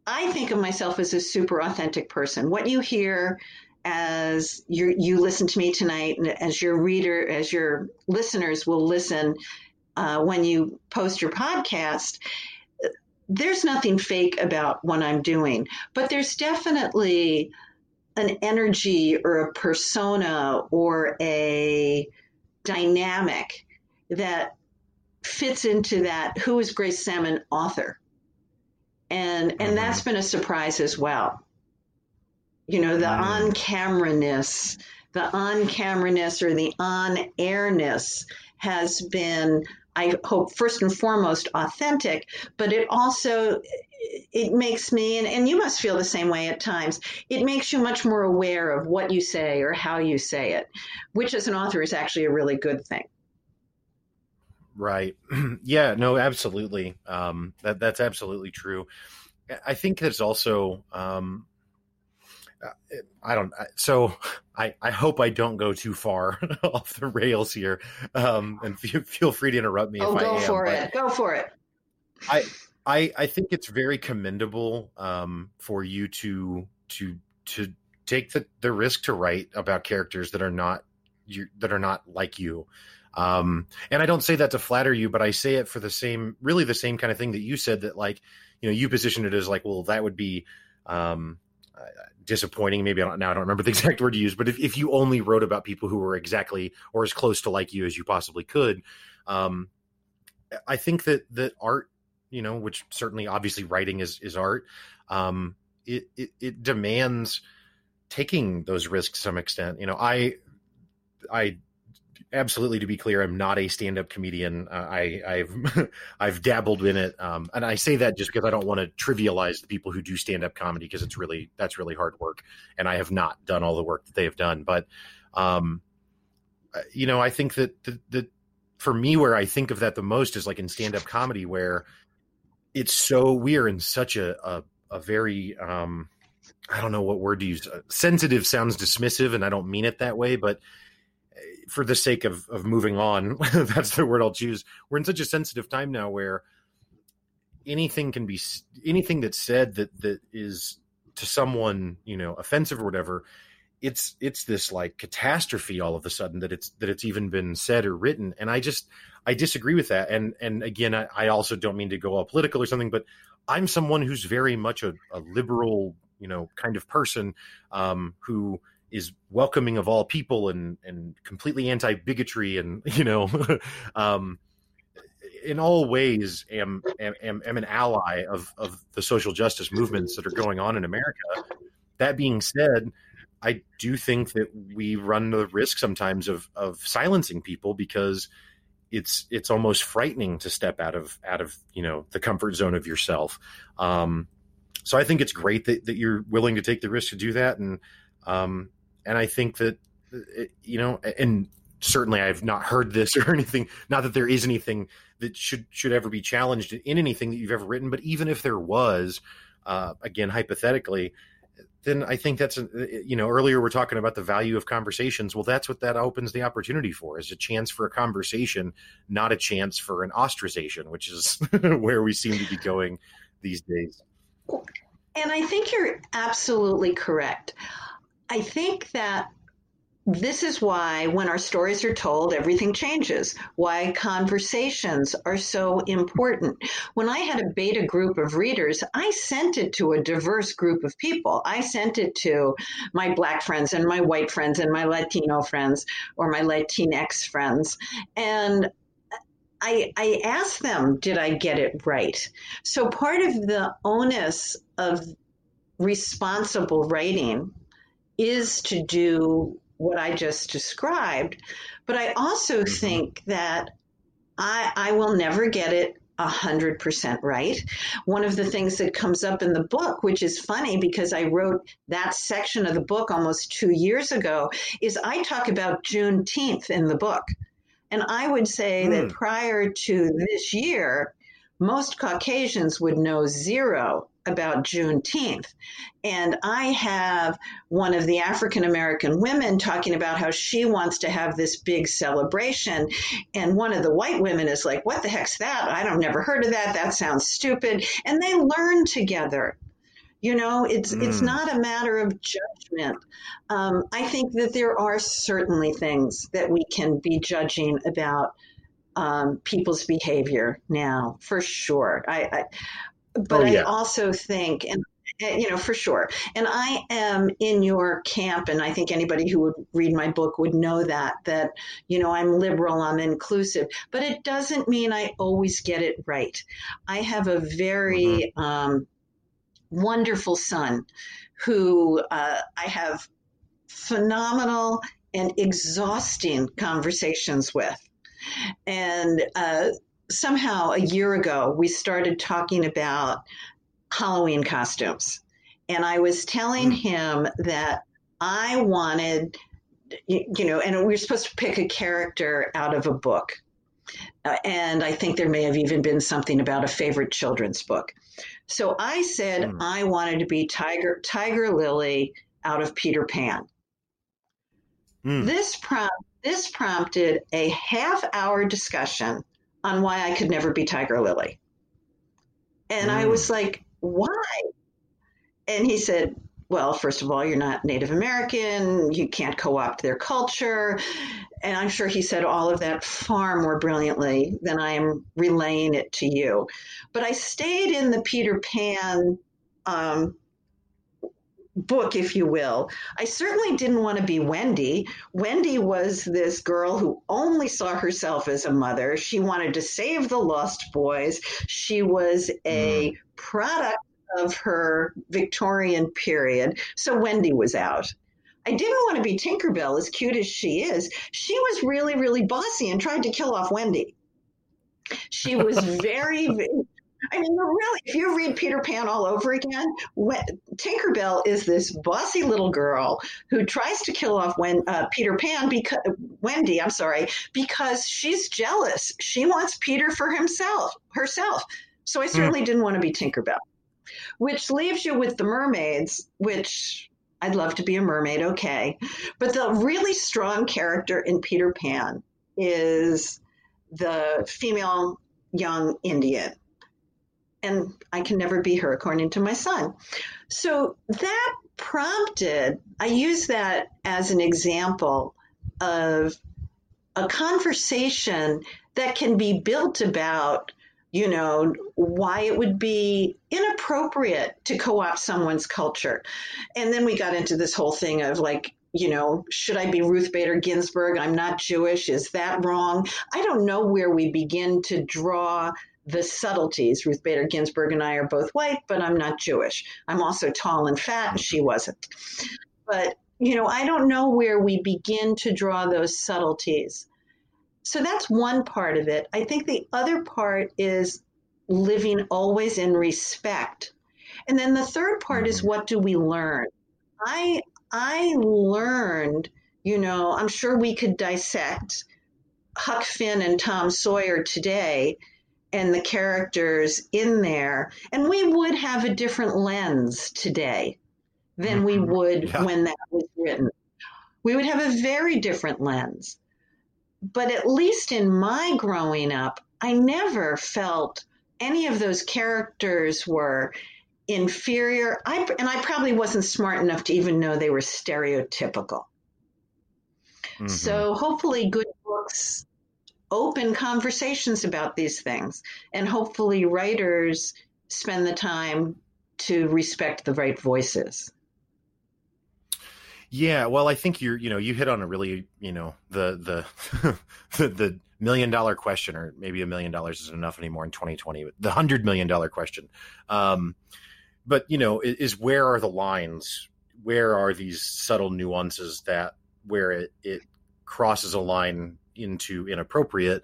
I think of myself as a super authentic person. What you hear as you you listen to me tonight, and as your reader, as your listeners will listen uh, when you post your podcast, there's nothing fake about what I'm doing, but there's definitely an energy or a persona or a dynamic that fits into that who is Grace Sammon author. And and mm-hmm. that's been a surprise as well. You know, the mm. on camera-ness, the on camera-ness or the on airness has been I hope first and foremost authentic, but it also it makes me and, and you must feel the same way at times it makes you much more aware of what you say or how you say it which as an author is actually a really good thing. Right. <clears throat> Yeah no absolutely. Um, that that's absolutely true. I think it's also um, I don't. So I, I hope I don't go too far <laughs> off the rails here. Um, and <laughs> feel, feel free to interrupt me. Oh, if go I am, for it. Go for it. I I I think it's very commendable um, for you to to to take the, the risk to write about characters that are not you that are not like you. Um, and I don't say that to flatter you, but I say it for the same, really the same kind of thing that you said that like, you know, you positioned it as like, well, that would be, um, disappointing. Maybe I don't now I don't remember the <laughs> exact word you used, but if, if you only wrote about people who were exactly or as close to like you as you possibly could, um, I think that that art, you know, which certainly obviously writing is is art, um, it, it it demands taking those risks to some extent. You know, I I absolutely to be clear i'm not a stand-up comedian uh, i i've <laughs> i've dabbled in it um, and i say that just because i don't want to trivialize the people who do stand-up comedy because it's really that's really hard work and i have not done all the work that they have done but um, uh, you know i think that the, the for me where i think of that the most is like in stand-up comedy where it's so we are in such a a, a very um, I don't know what word to use. Uh, sensitive sounds dismissive, and I don't mean it that way, but for the sake of of moving on, <laughs> that's the word I'll choose. We're in such a sensitive time now where anything can be anything that's said that that is to someone you know offensive or whatever it's it's this like catastrophe all of a sudden that it's that it's even been said or written and i just i disagree with that and and again i, I also don't mean to go all political or something but i'm someone who's very much a, a liberal you know kind of person um, who is welcoming of all people and and completely anti bigotry and <laughs> you know um, in all ways am, am am an ally of of the social justice movements that are going on in America. That being said, I do think that we run the risk sometimes of of silencing people because it's it's almost frightening to step out of out of you know the comfort zone of yourself. Um, so I think it's great that, that you're willing to take the risk to do that, and um, and I think that you know, and certainly I've not heard this <laughs> or anything. Not that there is anything that should should ever be challenged in anything that you've ever written, but even if there was, uh, again hypothetically, then I think that's a, you know earlier we're talking about the value of conversations. Well, that's what that opens the opportunity for is a chance for a conversation, not a chance for an ostracization, which is <laughs> where we seem to be going these days. And I think you're absolutely correct. I think that this is why when our stories are told, everything changes. Why conversations are so important. When I had a beta group of readers, I sent it to a diverse group of people. I sent it to my black friends and my white friends and my Latino friends or my Latinx friends. And I, I asked them, did I get it right? So part of the onus of responsible writing is to do what I just described. But I also mm-hmm. think that I, I will never get it 100% right. One of the things that comes up in the book, which is funny because I wrote that section of the book almost two years ago, is I talk about Juneteenth in the book. And I would say mm. that hmm. prior to this year, most Caucasians would know zero about Juneteenth. And I have one of the African American women talking about how she wants to have this big celebration. And one of the white women is like, What the heck's that? I don't never heard of that. That sounds stupid. And they learn together. You know, it's mm. it's not a matter of judgment. Um, I think that there are certainly things that we can be judging about um, people's behavior now, for sure. I, I but oh, yeah. I also think, and you know, for sure. And I am in your camp, and I think anybody who would read my book would know that, that, you know, I'm liberal, I'm inclusive, but it doesn't mean I always get it right. I have a very mm-hmm. um, wonderful son who uh, I have phenomenal and exhausting conversations with. And uh, somehow a year ago, we started talking about Halloween costumes. And I was telling mm. him that I wanted, you know, and we were supposed to pick a character out of a book. Uh, and I think there may have even been something about a favorite children's book. So I said mm. I wanted to be Tiger Tiger Lily out of Peter Pan. Mm. This prompt this prompted a half hour discussion on why I could never be Tiger Lily. And I was hmm. like, why? And he said, well, first of all, you're not Native American. You can't co opt their culture. And I'm sure he said all of that far more brilliantly than I am relaying it to you. But I stayed in the Peter Pan um, book, if you will. I certainly didn't want to be Wendy. Wendy was this girl who only saw herself as a mother. She wanted to save the lost boys. She was a mm product of her Victorian period. So Wendy was out. I didn't want to be Tinkerbell, as cute as she is. She was really, really bossy and tried to kill off Wendy. She was <laughs> very, I mean, really, if you read Peter Pan all over again, Tinkerbell is this bossy little girl who tries to kill off when, uh, Peter Pan because Wendy, I'm sorry, because she's jealous. She wants Peter for himself, herself. So I hmm. certainly mm. didn't want to be Tinkerbell, which leaves you with the mermaids, which I'd love to be a mermaid, okay. But the really strong character in Peter Pan is the female young Indian. And I can never be her, according to my son. So that prompted, I use that as an example of a conversation that can be built about you know, why it would be inappropriate to co opt someone's culture. And then we got into this whole thing of like, you know, should I be Ruth Bader Ginsburg? I'm not Jewish. Is that wrong? I don't know where we begin to draw the subtleties. Ruth Bader Ginsburg and I are both white, but I'm not Jewish. I'm also tall and fat, and she wasn't. But, you know, I don't know where we begin to draw those subtleties. So that's one part of it. I think the other part is living always in respect. And then the third part is mm-hmm. what do we learn? I I learned, you know, I'm sure we could dissect Huck Finn and Tom Sawyer today and the characters in there, and we would have a different lens today than we mm-hmm. would yeah. when that was written. We would have a very different lens but at least in my growing up, I never felt any of those characters were inferior. I, and I probably wasn't smart enough to even know they were stereotypical. Mm-hmm. So hopefully, good books open conversations about these things, and hopefully, writers spend the time to respect the right voices. Yeah, well, I think you're, you know, you hit on a really, you know, the the <laughs> the, the million dollar question, or maybe a million dollars isn't enough anymore in 2020. The hundred million dollar question, um, but you know, is, is, where are the lines? Where are these subtle nuances that where it it crosses a line into inappropriate?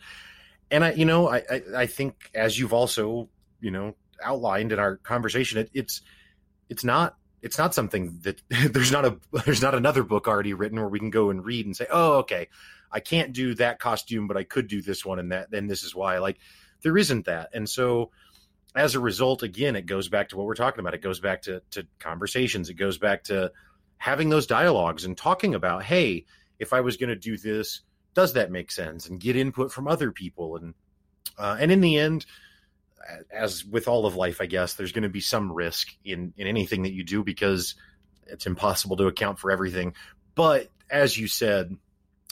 And I, you know, I I, I think as you've also, you know, outlined in our conversation, it, it's it's not it's not something that <laughs> there's not a there's not another book already written where we can go and read and say, oh, okay, I can't do that costume, but I could do this one and that. and this is why. Like there isn't that, and so as a result, again, it goes back to what we're talking about. It goes back to to conversations. It goes back to having those dialogues and talking about, hey, if I was going to do this, does that make sense? And get input from other people and uh, and in the end as with all of life, I guess there's going to be some risk in in anything that you do because it's impossible to account for everything. But as you said,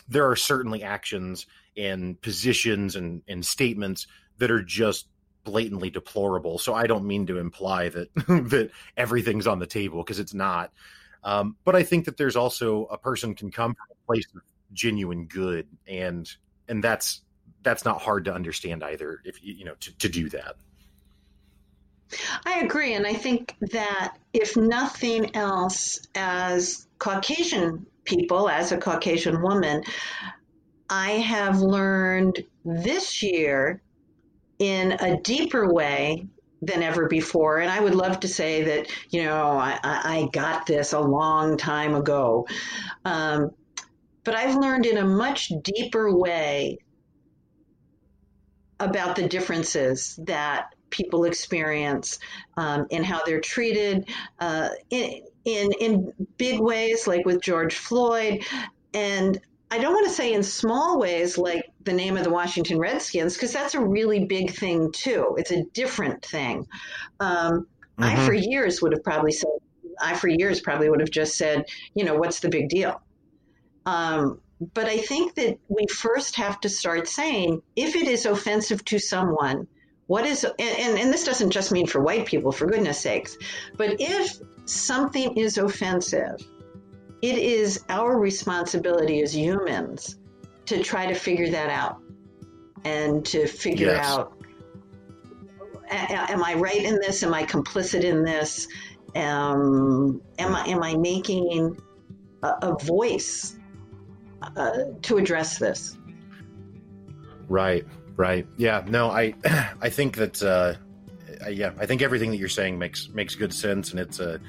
there are certainly actions and positions and, and statements that are just blatantly deplorable. So I don't mean to imply that <laughs> that everything's on the table because it's not. Um, but I think that there's also a person can come from a place of genuine good, and and that's that's not hard to understand either. If you know to, to do that. I agree, and I think that if nothing else, as Caucasian people, as a Caucasian woman, I have learned this year in a deeper way than ever before. And I would love to say that, you know, I, I got this a long time ago. Um, but I've learned in a much deeper way about the differences that people experience um, in how they're treated uh, in, in, in big ways, like with George Floyd, and I don't want to say in small ways like the name of the Washington Redskins, because that's a really big thing too. It's a different thing. Um, mm-hmm. I, for years, would have probably said, I, for years, probably would have just said, you know, what's the big deal? Um, but I think that we first have to start saying if it is offensive to someone, what is, and, and, and this doesn't just mean for white people, for goodness sakes, but if something is offensive, it is our responsibility as humans to try to figure that out and to figure yes. out am I right in this? Am I complicit in this? Um, am I am I making a, a voice uh, to address this? Right, right. Yeah. No, I <clears throat> I think that uh, yeah, I think everything that you're saying makes makes good sense, and it's a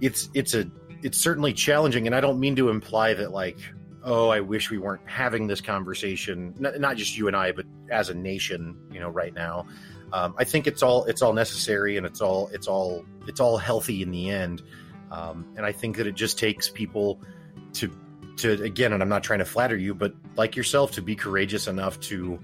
it's it's a it's certainly challenging, and I don't mean to imply that like, oh, I wish we weren't having this conversation. Not, not just you and I, but as a nation, you know, right now. Um, I think it's all it's all necessary, and it's all it's all it's all healthy in the end. Um, and I think that it just takes people to to again, and I'm not trying to flatter you, but like yourself, to be courageous enough to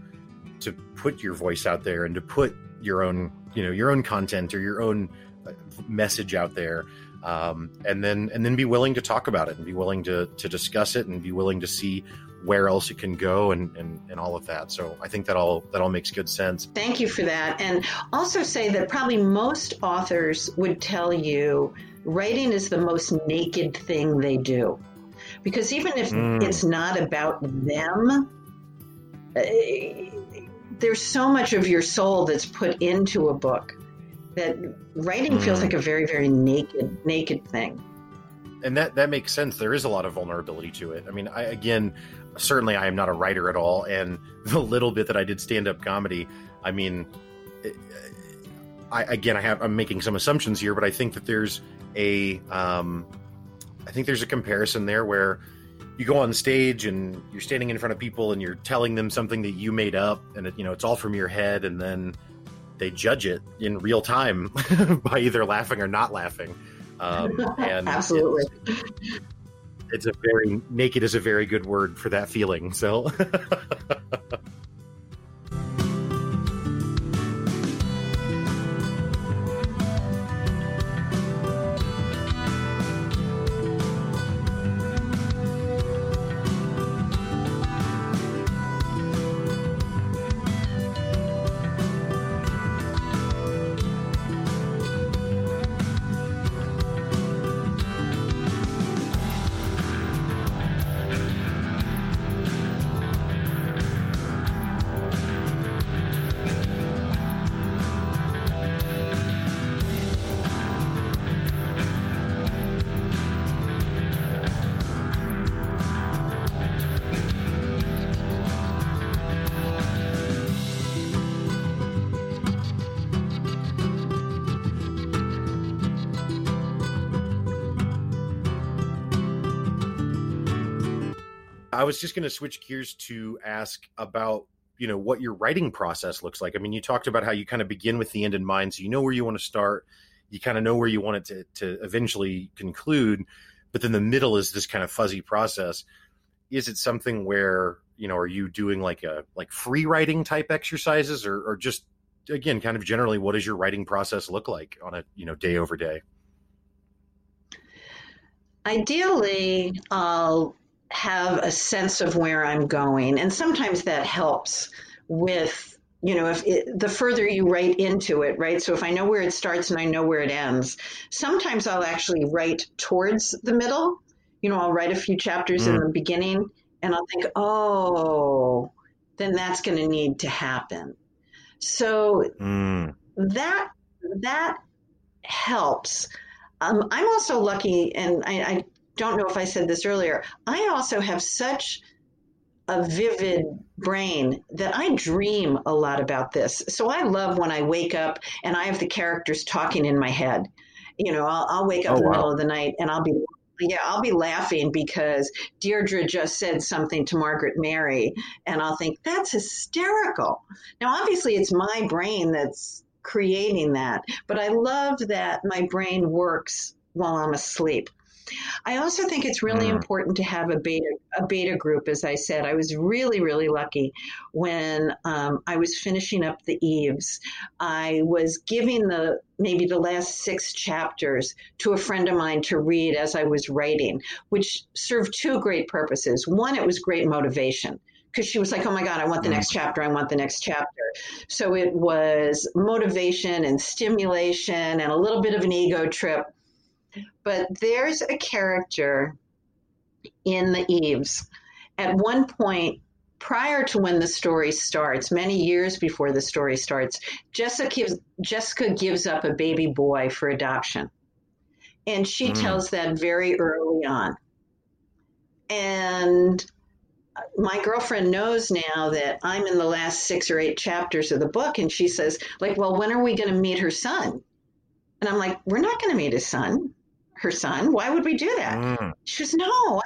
to put your voice out there and to put your own you know your own content or your own uh, message out there um, and then and then be willing to talk about it and be willing to to discuss it and be willing to see where else it can go and, and, and all of that. So I think that all that all makes good sense. Thank you for that. And also say that probably most authors would tell you writing is the most naked thing they do. Because even if mm. it's not about them, uh, there's so much of your soul that's put into a book that writing mm. feels like a very very naked naked thing and that that makes sense there is a lot of vulnerability to it i mean i again certainly i am not a writer at all and <laughs> the little bit that i did stand up comedy i mean i again i have i'm making some assumptions here but i think that there's a um i think there's a comparison there where you go on stage and you're standing in front of people and you're telling them something that you made up and it, you know it's all from your head and then they judge it in real time <laughs> by either laughing or not laughing. Um, <laughs> and absolutely, it's, it's a very naked is a very good word for that feeling. So. <laughs> was just going to switch gears to ask about you know what your writing process looks like. I mean, you talked about how you kind of begin with the end in mind, so you know where you want to start, you kind of know where you want it to to eventually conclude, but then the middle is this kind of fuzzy process. Is it something where you know are you doing like a like free writing type exercises, or, or just again, kind of generally, what does your writing process look like on a you know day over day? Ideally, I'll have a sense of where I'm going, and sometimes that helps with you know if it, the further you write into it right? So if i know where it starts and i know where it ends sometimes i'll actually write towards the middle. You know i'll write a few chapters mm. in the beginning and i'll think oh then that's going to need to happen. So mm. that that helps. Um, i'm also lucky and I, I don't know if i said this earlier i also have such a vivid brain that I dream a lot about this. So I love when I wake up and I have the characters talking in my head. You know, I'll, I'll wake up oh, in the wow. middle of the night and I'll be yeah, I'll be laughing because Deirdre just said something to Margaret Mary, and I'll think that's hysterical. Now, obviously, it's my brain that's creating that, but I love that my brain works while I'm asleep. I also think it's really mm. important to have a beta a beta group. As I said, I was really really lucky when um, I was finishing up the Eves. I was giving the maybe the last six chapters to a friend of mine to read as I was writing, which served two great purposes. One, it was great motivation because she was like, "Oh my God, I want the mm. next chapter! I want the next chapter." So it was motivation and stimulation and a little bit of an ego trip but there's a character in the Eves. At one point, prior to when the story starts, many years before the story starts, Jessica gives, Jessica gives up a baby boy for adoption. And she mm. tells that very early on. And my girlfriend knows now that I'm in the last six or eight chapters of the book. And she says, like, well, when are we going to meet her son? And I'm like, we're not going to meet his son her son. Why would we do that? Mm. She says, No,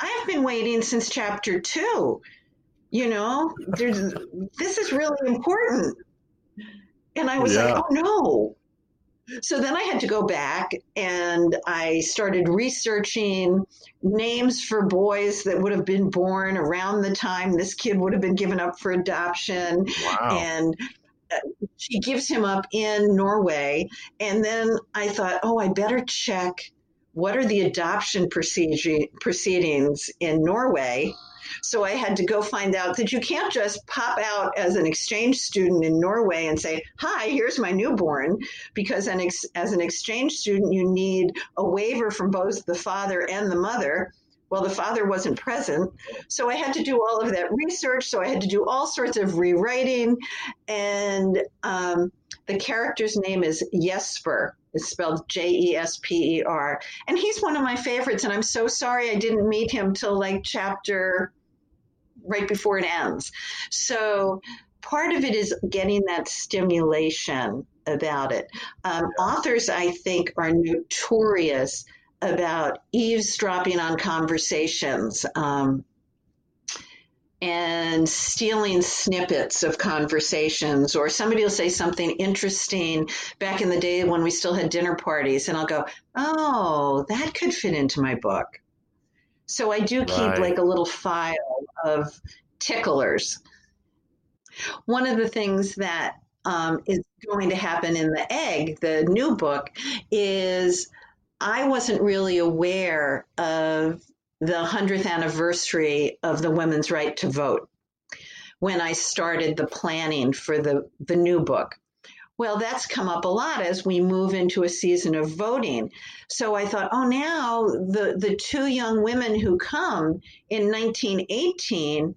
I, have been waiting since chapter two. You know, there's, this is really important. And I was yeah. like, Oh no. So then I had to go back and I started researching names for boys that would have been born around the time this kid would have been given up for adoption. Wow. And she gives him up in Norway. And then I thought, oh, I better check what are the adoption proceedings in Norway? So I had to go find out that you can't just pop out as an exchange student in Norway and say, "Hi, here's my newborn," because an ex- as an exchange student you need a waiver from both the father and the mother. Well, the father wasn't present, so I had to do all of that research. So I had to do all sorts of rewriting, and um, the character's name is Jesper. It's spelled J E S P E R. And he's one of my favorites. And I'm so sorry I didn't meet him till like chapter right before it ends. So part of it is getting that stimulation about it. Um, authors, I think, are notorious about eavesdropping on conversations. Um, and stealing snippets of conversations or somebody will say something interesting back in the day when we still had dinner parties and I'll go, "Oh, that could fit into my book." So I do keep right. like a little file of ticklers. One of the things that um, is going to happen in the egg, the new book, is I wasn't really aware of the 100th anniversary of the women's right to vote when I started the planning for the, the new book. Well, that's come up a lot as we move into a season of voting. So I thought, oh, now the, the two young women who come in 1918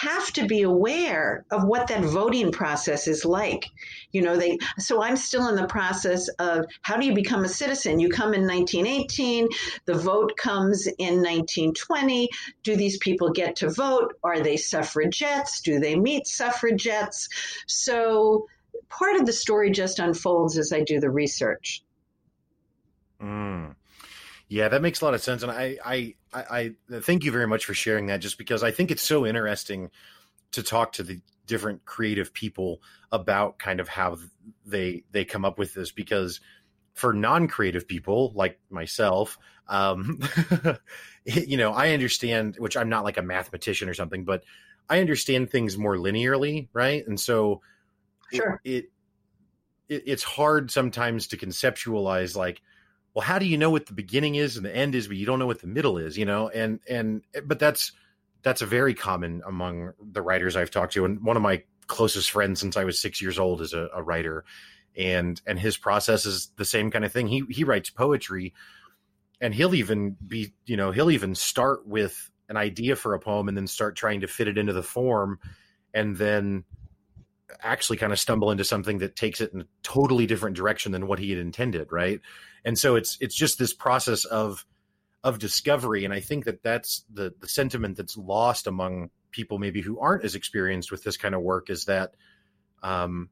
have to be aware of what that voting process is like. You know, they so I'm still in the process of how do you become a citizen? You come in 1918, the vote comes in 1920. Do these people get to vote? Are they suffragettes? Do they meet suffragettes? So part of the story just unfolds as I do the research. Mm. Yeah, that makes a lot of sense, and I, I, I, I thank you very much for sharing that. Just because I think it's so interesting to talk to the different creative people about kind of how they they come up with this. Because for non-creative people like myself, um, <laughs> you know, I understand, which I'm not like a mathematician or something, but I understand things more linearly, right? And so, sure. it, it it, it's hard sometimes to conceptualize like well how do you know what the beginning is and the end is but you don't know what the middle is you know? And and eh, but that's that's a very common among the writers i've talked to and one of my closest friends since i was six years old is a, a writer and and his process is the same kind of thing. He he writes poetry and he'll even be you know he'll even start with an idea for a poem and then start trying to fit it into the form and then actually kind of stumble into something that takes it in a totally different direction than what he had intended right? And so it's it's just this process of of discovery. And i think that that's the the sentiment that's lost among people maybe who aren't as experienced with this kind of work is that um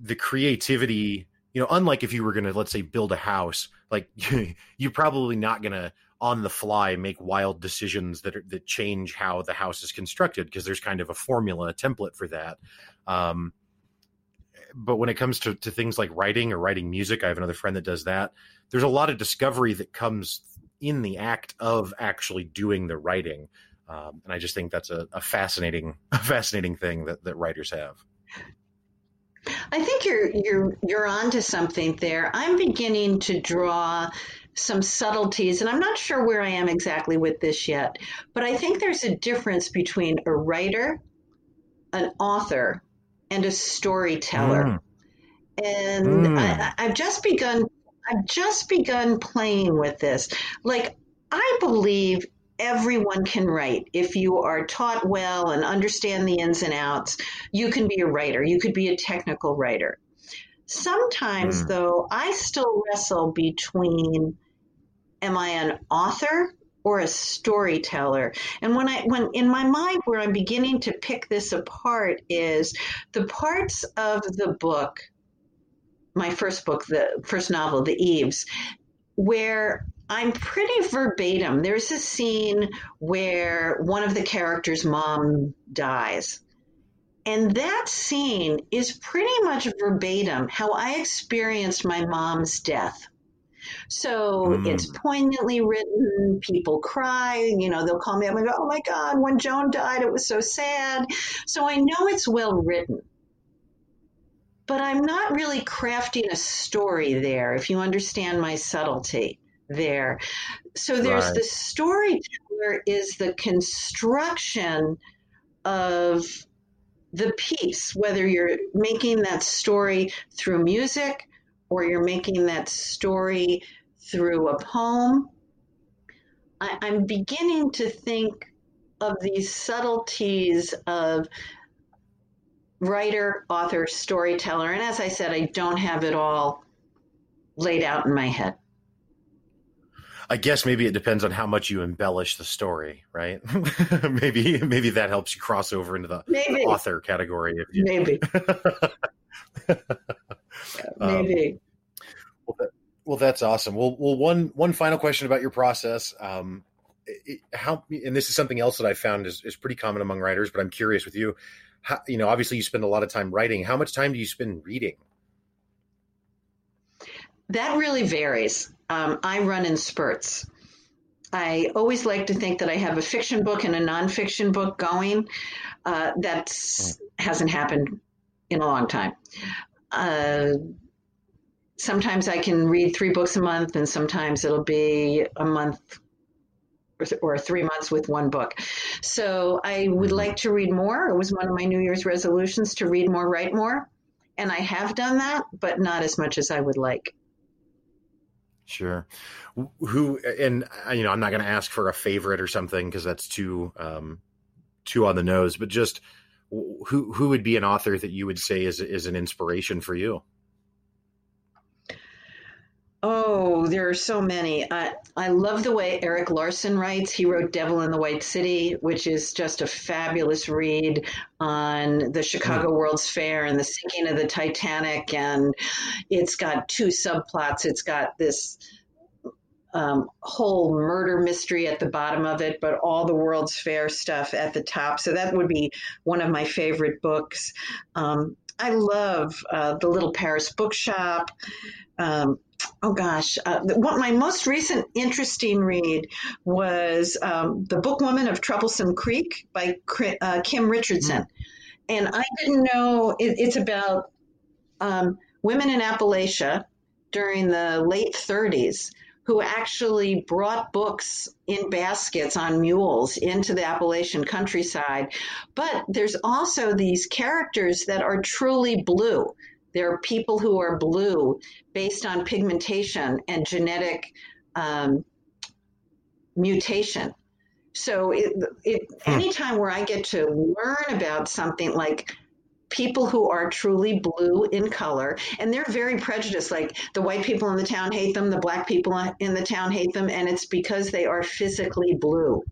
the creativity you know unlike if you were going to let's say build a house like <laughs> you're probably not going to on the fly make wild decisions that are, that change how the house is constructed because there's kind of a formula, a template for that. Um, but when it comes to, to things like writing or writing music, I have another friend that does that. There's a lot of discovery that comes in the act of actually doing the writing, um, and I just think that's a, a fascinating, <laughs> a fascinating thing that, that writers have. I think you're you're you're onto something there. I'm beginning to draw some subtleties, and I'm not sure where I am exactly with this yet, but I think there's a difference between a writer, an author, and a storyteller. Mm. And mm. I, I've just begun. I've just begun playing with this. Like I believe everyone can write. If you are taught well and understand the ins and outs, you can be a writer. You could be a technical writer. Sometimes, mm. though, I still wrestle between am I an author or a storyteller? And when I when in my mind where I'm beginning to pick this apart is the parts of the book, my first book, the first novel, The Eves, where I'm pretty verbatim. There's a scene where one of the characters' mom dies. And that scene is pretty much verbatim how I experienced my mom's death. So mm. it's poignantly written. People cry. You know, they'll call me up and go, "Oh my God, when Joan died, it was so sad." So I know it's well written, but I'm not really crafting a story there. If you understand my subtlety there, so there's right. the storyteller is the construction of the piece, whether you're making that story through music or you're making that story through a poem. I, I'm beginning to think of these subtleties of writer, author, storyteller. And as I said, I don't have it all laid out in my head. I guess maybe it depends on how much you embellish the story, right? <laughs> maybe maybe that helps you cross over into the, the author category. You... Maybe. <laughs> Um, maybe. well, that, well, that's awesome. Well, well, one one final question about your process. Um, it, how and this is something else that I found is, is pretty common among writers, but I'm curious with you. How, you know, obviously you spend a lot of time writing. How much time do you spend reading? That really varies. Um, I run in spurts. I always like to think that I have a fiction book and a nonfiction book going. Uh, that hasn't happened in a long time. Uh, sometimes I can read three books a month, and sometimes it'll be a month or, three months with one book. So I would mm-hmm. like to read more. It was one of my New Year's resolutions to read more, write more. And I have done that, but not as much as I would like. Sure. Who and uh, you know, I'm not going to ask for a favorite or something because that's too um, too on the nose. But just who who would be an author that you would say is is an inspiration for you? Oh, there are so many. I, I love the way Erik Larson writes. He wrote Devil in the White City, which is just a fabulous read on the Chicago mm. World's Fair and the sinking of the Titanic. And it's got two subplots. It's got this um, whole murder mystery at the bottom of it, but all the World's Fair stuff at the top. So that would be one of my favorite books. Um, I love uh, The Little Paris Bookshop. Um, oh gosh, uh, what my most recent interesting read was um, The Bookwoman of Troublesome Creek by uh, Kim Richardson. Mm. And I didn't know it, it's about um, women in Appalachia during the late 30s who actually brought books in baskets on mules into the Appalachian countryside. But there's also these characters that are truly blue. There are people who are blue based on pigmentation and genetic um, mutation. So, it, it, hmm. anytime where I get to learn about something like people who are truly blue in color and they're very prejudiced like the white people in the town hate them the black people in the town hate them and it's because they are physically blue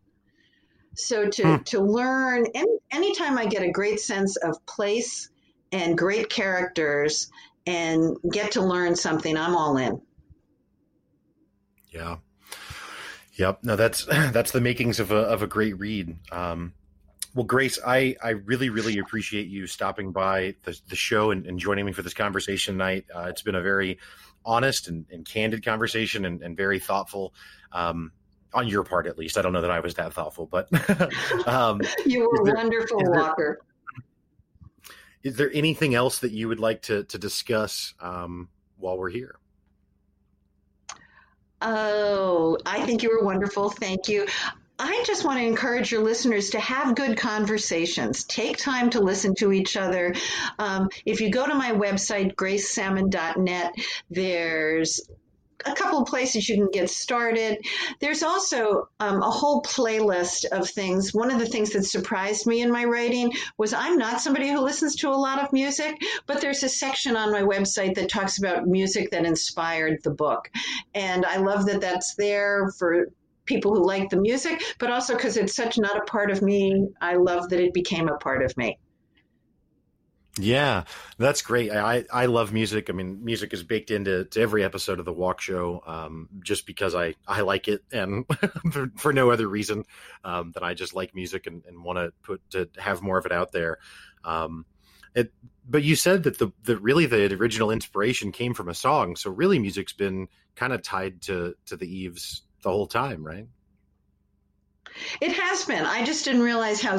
so to hmm. to learn any, anytime i get a great sense of place and great characters and get to learn something i'm all in yeah yep no that's <clears throat> that's the makings of a, of a great read um, well, Grace, I, I really, really appreciate you stopping by the, the show and, and joining me for this conversation tonight. Uh, it's been a very honest and, and candid conversation and, and very thoughtful. Um, on your part, at least. I don't know that I was that thoughtful, but <laughs> um, <laughs> you were there, wonderful, there, Walker. Is there anything else that you would like to to discuss um, while we're here? Oh, I think you were wonderful. Thank you. I just want to encourage your listeners to have good conversations. Take time to listen to each other. Um, if you go to my website, gracesammon.net, there's a couple of places you can get started. There's also um, a whole playlist of things. One of the things that surprised me in my writing was I'm not somebody who listens to a lot of music, but there's a section on my website that talks about music that inspired the book. And I love that that's there for people who like the music, but also because it's such not a part of me. I love that it became a part of me. Yeah, that's great. I, I love music. I mean, music is baked into to every episode of the Walkshow, um, just because I, I like it, and <laughs> for, for, no other reason um, than I just like music and, and want to put to have more of it out there. Um, it, but you said that the, the really the original inspiration came from a song, so really music's been kind of tied to to the Eves the whole time, right? It has been. I just didn't realize how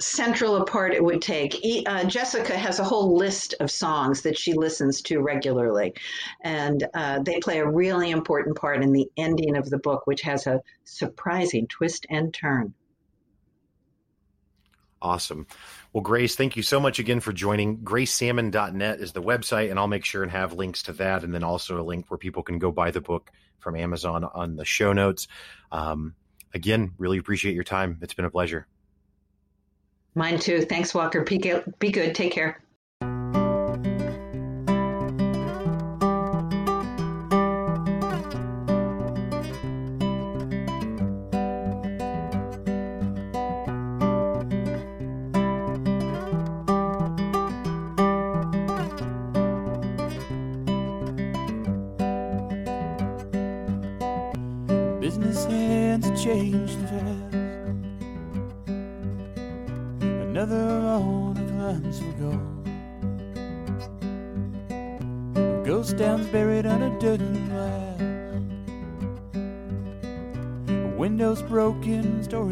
central a part it would take. Uh, Jessica has a whole list of songs that she listens to regularly, and uh, they play a really important part in the ending of the book, which has a surprising twist and turn. Awesome. Well, Grace, thank you so much again for joining. GraceSammon.net is the website, and I'll make sure and have links to that, and then also a link where people can go buy the book from Amazon on the show notes. Um, again, really appreciate your time. It's been a pleasure. Mine too. Thanks, Walker. Be good. Take care.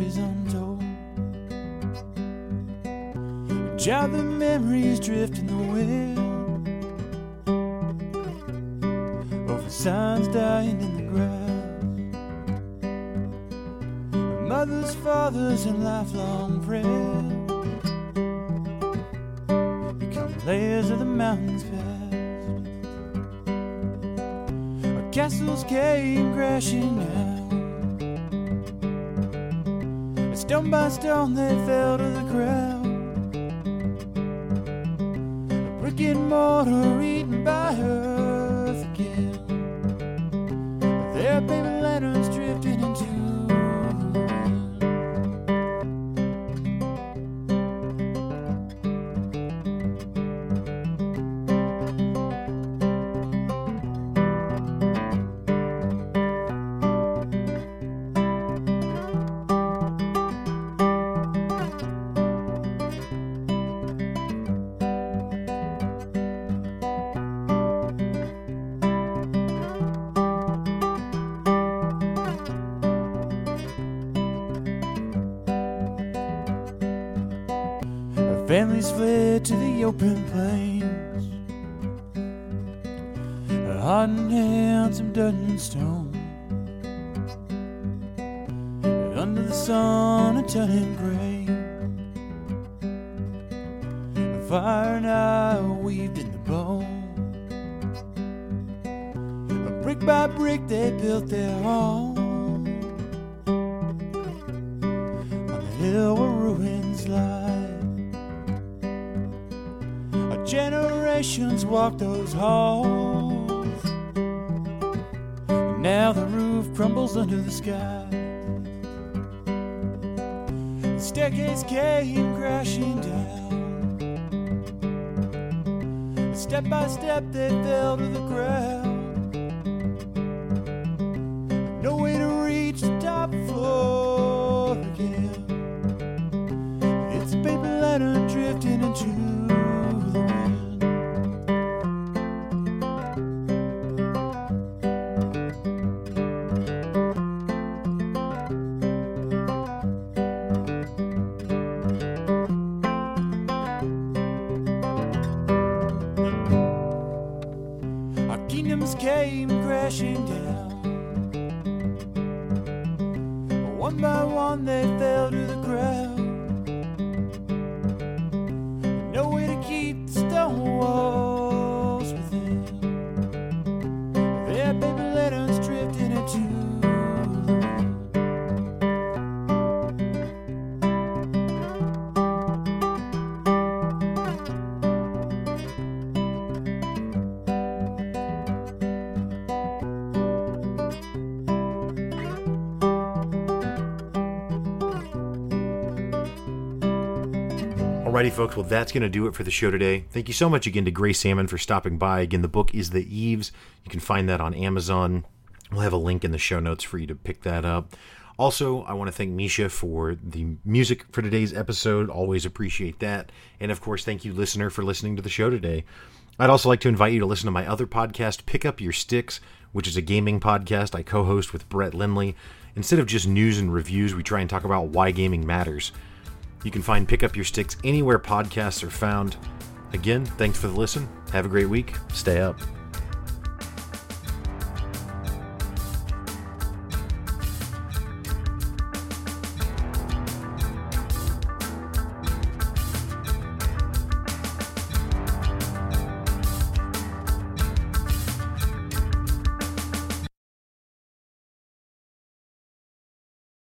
Stories untold. The memories drift open plains. Generations walked those halls. Now the roof crumbles under the sky. The staircase came crashing down. Step by step, they fell to the ground. Alrighty, folks. Well, that's going to do it for the show today. Thank you so much again to Grace Sammon for stopping by. Again, the book is The Eves. You can find that on Amazon. We'll have a link in the show notes for you to pick that up. Also, I want to thank Misha for the music for today's episode. Always appreciate that. And of course, thank you, listener, for listening to the show today. I'd also like to invite you to listen to my other podcast, Pick Up Your Sticks, which is a gaming podcast I co host with Brett Lindley. Instead of just news and reviews, we try and talk about why gaming matters. You can find Pick Up Your Sticks anywhere podcasts are found. Again, thanks for the listen. Have a great week. Stay up.